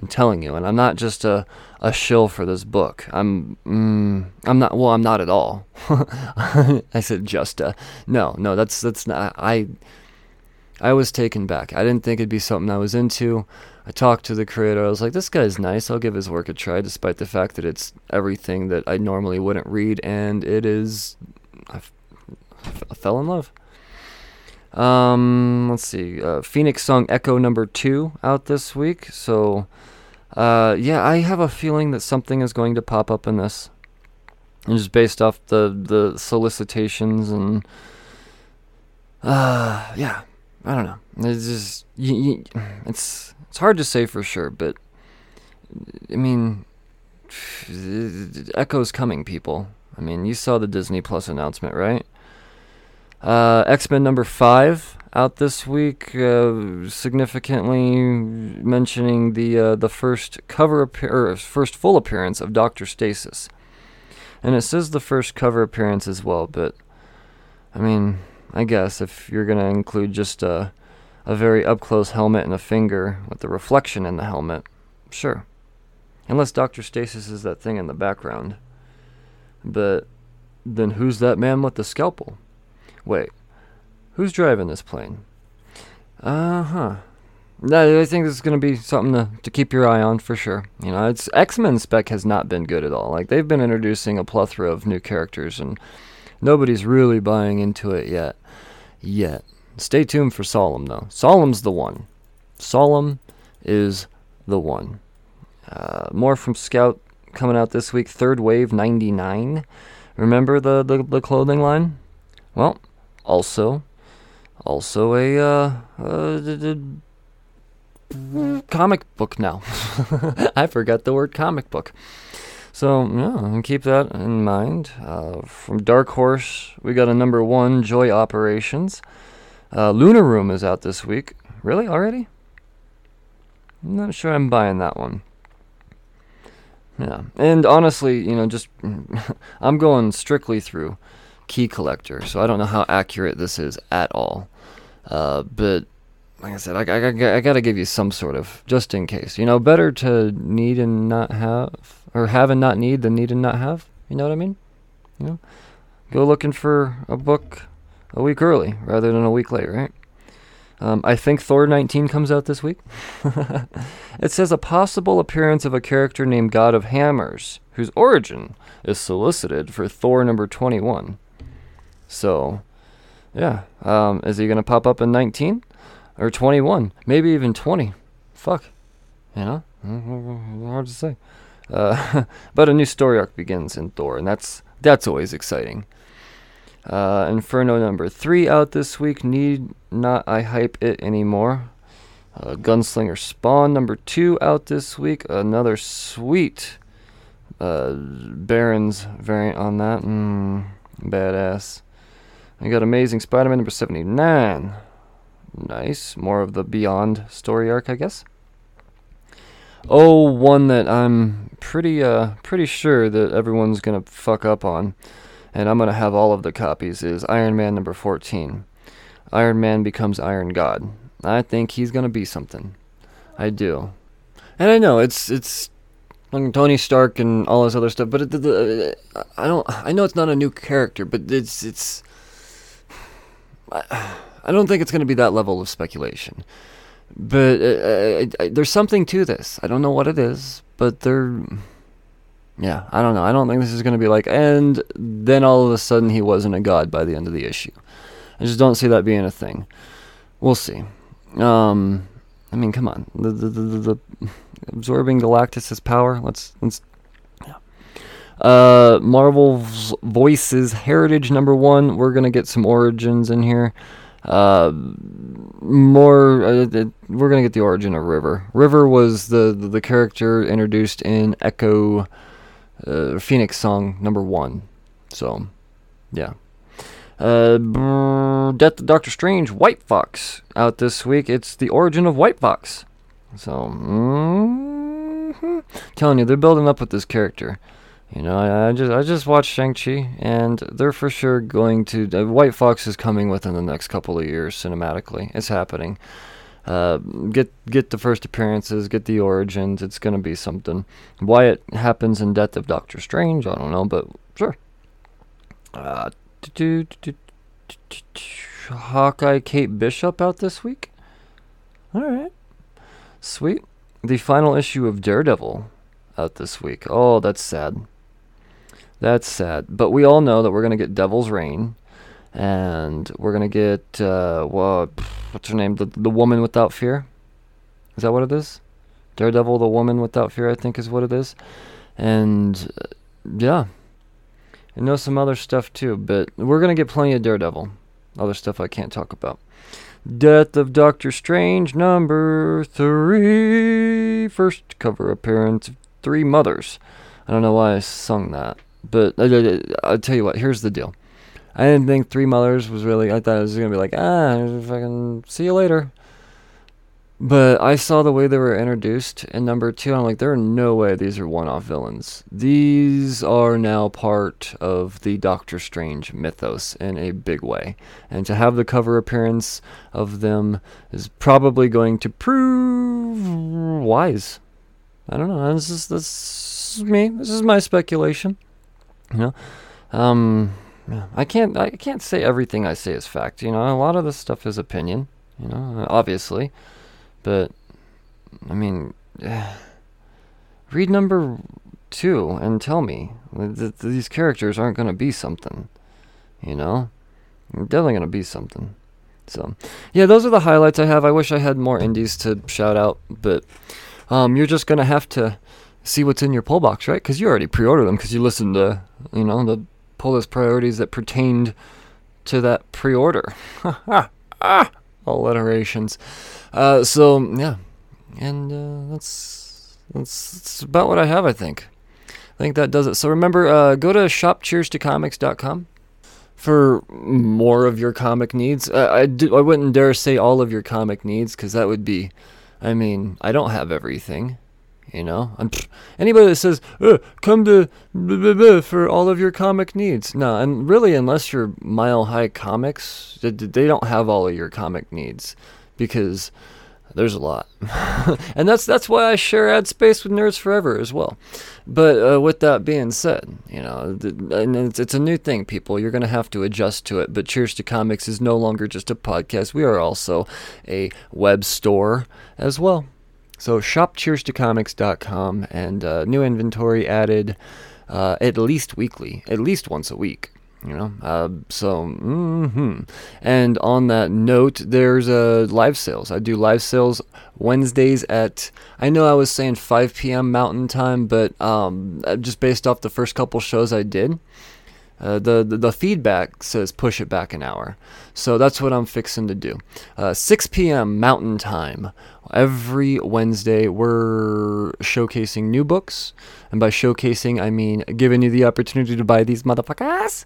i'm telling you and i'm not just a a shill for this book. I'm mm, I'm not well, I'm not at all. I said just a no, no, that's that's not I I was taken back. I didn't think it'd be something I was into. I talked to the creator. I was like, this guy's nice. I'll give his work a try, despite the fact that it's everything that I normally wouldn't read, and it is. Fell in love. Um, let's see. Uh, Phoenix Song Echo number two out this week. So uh, yeah, I have a feeling that something is going to pop up in this, and just based off the the solicitations and uh, yeah, I don't know. It's just it's it's hard to say for sure, but I mean, Echo's coming, people. I mean, you saw the Disney Plus announcement, right? Uh, X Men number five out this week, uh, significantly mentioning the uh, the first cover appear- first full appearance of Doctor Stasis, and it says the first cover appearance as well. But I mean, I guess if you're gonna include just a a very up close helmet and a finger with the reflection in the helmet, sure. Unless Doctor Stasis is that thing in the background. But then who's that man with the scalpel? Wait, Who's driving this plane? Uh huh. No, I think this is going to be something to, to keep your eye on for sure. You know, it's X Men spec has not been good at all. Like they've been introducing a plethora of new characters, and nobody's really buying into it yet. Yet. Stay tuned for Solem though. Solem's the one. Solem is the one. Uh, more from Scout coming out this week. Third Wave '99. Remember the, the the clothing line? Well, also also a uh, uh, comic book now. I forgot the word comic book. So, yeah, keep that in mind. Uh, from Dark Horse, we got a number one, Joy Operations. Uh, Lunar Room is out this week. Really? Already? I'm not sure I'm buying that one. Yeah. And honestly, you know, just I'm going strictly through Key Collector, so I don't know how accurate this is at all. Uh, but like I said, I, I, I got to give you some sort of, just in case. You know, better to need and not have, or have and not need than need and not have. You know what I mean? You know, go looking for a book a week early rather than a week late, right? Um, I think Thor 19 comes out this week. it says a possible appearance of a character named God of Hammers, whose origin is solicited for Thor number 21. So, yeah. Um, is he going to pop up in 19 or 21? Maybe even 20. Fuck. You know? Hard to say. Uh, but a new story arc begins in Thor, and that's that's always exciting. Uh, Inferno number three out this week. Need not I hype it anymore. Uh, Gunslinger Spawn number two out this week. Another sweet uh, Barons variant on that. Mm, badass. I got Amazing Spider-Man number 79. Nice. More of the Beyond story arc, I guess. Oh, one that I'm pretty uh pretty sure that everyone's gonna fuck up on, and I'm gonna have all of the copies is Iron Man number 14. Iron Man becomes Iron God. I think he's gonna be something. I do, and I know it's it's Tony Stark and all this other stuff, but it, the, the, I don't. I know it's not a new character, but it's it's. I, don't think it's gonna be that level of speculation. But uh, I, I, there's something to this. I don't know what it is, but there. Yeah, I don't know. I don't think this is going to be like, and then all of a sudden he wasn't a god by the end of the issue. I just don't see that being a thing. We'll see. Um, I mean, come on, the the, the, the, absorbing Galactus's power. Let's let's. Uh, Marvel's Voices Heritage number one. We're gonna get some origins in here. Uh, more. Uh, we're gonna get the origin of River. River was the the, the character introduced in Echo uh, Phoenix Song number one. So, yeah. Uh, Death of Doctor Strange, White Fox out this week. It's the origin of White Fox. So, mm-hmm. telling you, they're building up with this character. You know, I, I just I just watched Shang Chi, and they're for sure going to. Uh, White Fox is coming within the next couple of years cinematically. It's happening. Uh, get get the first appearances, get the origins. It's gonna be something. Why it happens in Death of Doctor Strange, I don't know, but sure. Uh, Hawkeye Kate Bishop out this week. All right, sweet. The final issue of Daredevil out this week. Oh, that's sad. That's sad. But we all know that we're gonna get Devil's Reign and we're gonna get uh, what, what's her name? The the woman without fear. Is that what it is? Daredevil, the woman without fear, I think is what it is. And uh, yeah, I know some other stuff too, but we're gonna get plenty of Daredevil. Other stuff I can't talk about. Death of Doctor Strange number three. First cover appearance of Three Mothers. I don't know why I sung that, but I, I, I'll tell you what. Here's the deal. I didn't think Three Mothers was really. I thought it was gonna be like, ah, fucking see you later. But I saw the way they were introduced in number two. I'm like, there are no way these are one-off villains. These are now part of the Doctor Strange mythos in a big way, and to have the cover appearance of them is probably going to prove wise. I don't know. This is this is me. This is my speculation. You know, um, I can't I can't say everything I say is fact. You know, a lot of this stuff is opinion. You know, obviously, but I mean, read number two and tell me that these characters aren't going to be something. You know, They're definitely going to be something. So, yeah, those are the highlights I have. I wish I had more indies to shout out, but um, you're just going to have to see what's in your pull box, right? Because you already pre-ordered them because you listened to, you know, the pull list priorities that pertained to that pre-order. alliterations. Uh, so yeah, and uh, that's, that's that's about what I have. I think. I think that does it. So remember, uh, go to shopcheerstocomics.com for more of your comic needs. Uh, I I wouldn't dare say all of your comic needs because that would be, I mean, I don't have everything. You know, pff, anybody that says uh, come to blah, blah, blah, for all of your comic needs, no, and really, unless you're Mile High Comics, they, don't have all of your comic needs because there's a lot, and that's that's why I share ad space with Nerds Forever as well. But uh, with that being said, you know, and it's, it's a new thing, people. You're gonna have to adjust to it. But Cheers to Comics is no longer just a podcast. We are also a web store as well. So shopcheerstocomics.com and uh, new inventory added uh, at least weekly, at least once a week. You know, uh, so mm-hmm. and on that note, there's uh, live sales. I do live sales Wednesdays at. I know I was saying 5 p.m. Mountain Time, but um, just based off the first couple shows I did, uh, the, the, the feedback says push it back an hour, so that's what I'm fixing to do. Uh, 6 p.m. Mountain Time every Wednesday. We're showcasing new books, and by showcasing I mean giving you the opportunity to buy these motherfuckers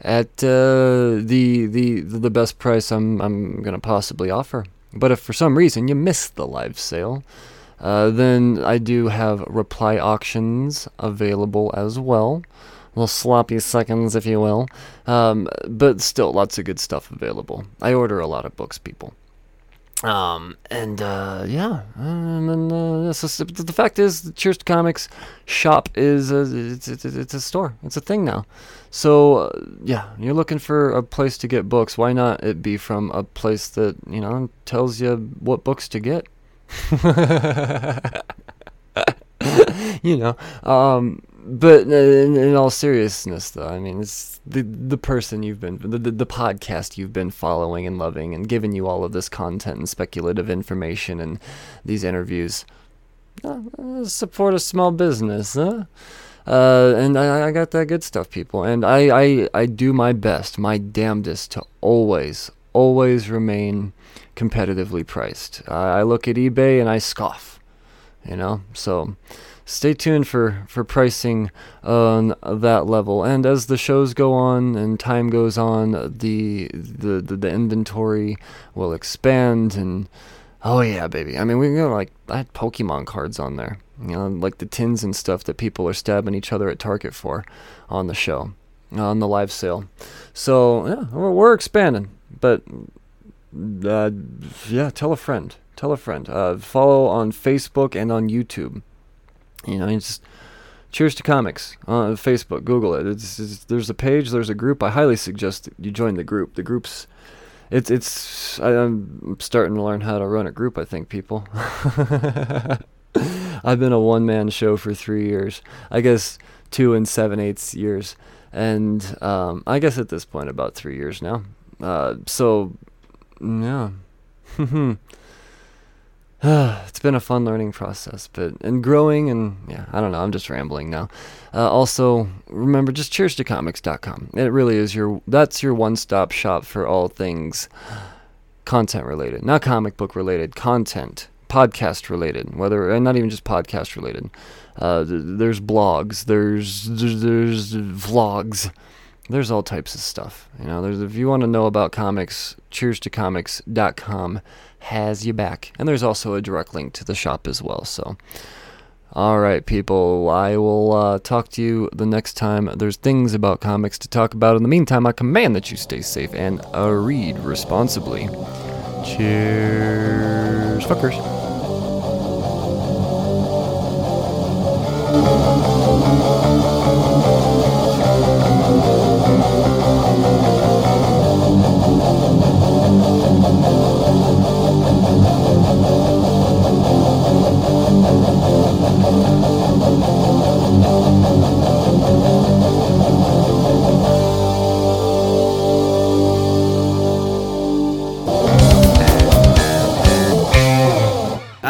at uh, the the the best price I'm I'm gonna possibly offer. But if for some reason you missed the live sale. Uh, then I do have reply auctions available as well little sloppy seconds, if you will. Um, but still, lots of good stuff available. I order a lot of books, people. Um, and uh, yeah, and uh, so the fact is, the Cheers to Comics shop is a, it's, it's, it's a store. It's a thing now. So uh, yeah, you're looking for a place to get books. Why not it be from a place that you know tells you what books to get? you know, um, but in, in, all seriousness, though, I mean, it's the the person you've been, the, the, the podcast you've been following and loving, and giving you all of this content and speculative information and these interviews. Uh, support a small business, huh? Uh, and I, I got that good stuff, people. And I, I, I do my best, my damnedest to always, always remain competitively priced. I look at eBay and I scoff, you know. So stay tuned for for pricing on that level. And as the shows go on and time goes on, the the the, the inventory will expand and. Oh yeah, baby. I mean, we know like I had Pokemon cards on there, you know, like the tins and stuff that people are stabbing each other at Target for on the show, on the live sale. So yeah, we're, we're expanding, but uh, yeah, tell a friend. Tell a friend. Uh, follow on Facebook and on YouTube. You know, just Cheers to Comics on Facebook. Google it. It's, it's, there's a page. There's a group. I highly suggest you join the group. The group's it's it's I, am starting to learn how to run a group. I think people. I've been a one man show for three years. I guess two and seven eighths years, and um, I guess at this point about three years now. Uh, so yeah. it's been a fun learning process, but and growing and yeah, I don't know. I'm just rambling now. Uh, also, remember just cheers to comics.com. It really is your that's your one-stop shop for all things content related, not comic book related content, podcast related, whether and not even just podcast related. Uh, th- there's blogs, there's, there's there's vlogs there's all types of stuff. You know, there's if you want to know about comics, cheers to comics.com has you back. And there's also a direct link to the shop as well. So all right, people, I will uh, talk to you the next time there's things about comics to talk about. In the meantime, I command that you stay safe and uh, read responsibly. Cheers, fuckers.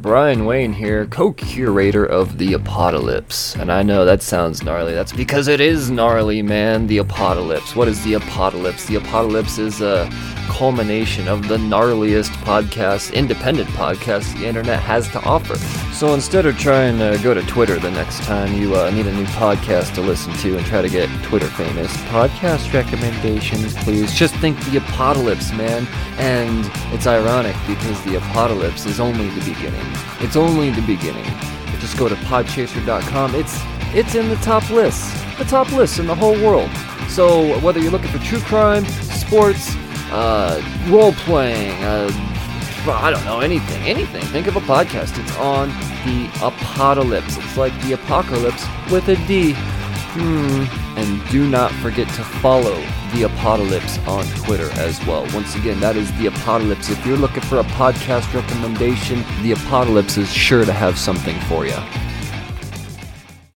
Brian Wayne here, co curator of The Podcalypse. And I know that sounds gnarly. That's because it is gnarly, man. The Podcalypse. What is The Podcalypse? The Podcalypse is a culmination of the gnarliest podcast, independent podcast the internet has to offer. So instead of trying to go to Twitter the next time you uh, need a new podcast to listen to and try to get Twitter famous, podcast recommendations, please. Just think The Podcalypse, man. And it's ironic because The Podcalypse is only the beginning. It's only the beginning. Just go to podchaser.com. It's it's in the top lists, the top lists in the whole world. So whether you're looking for true crime, sports, uh, role playing, uh, I don't know anything, anything. Think of a podcast. It's on the Podcalypse. It's like the apocalypse with a D. Hmm. And do not forget to follow The Podcalypse on Twitter as well. Once again, that is The Podcalypse. If you're looking for a podcast recommendation, The Podcalypse is sure to have something for you.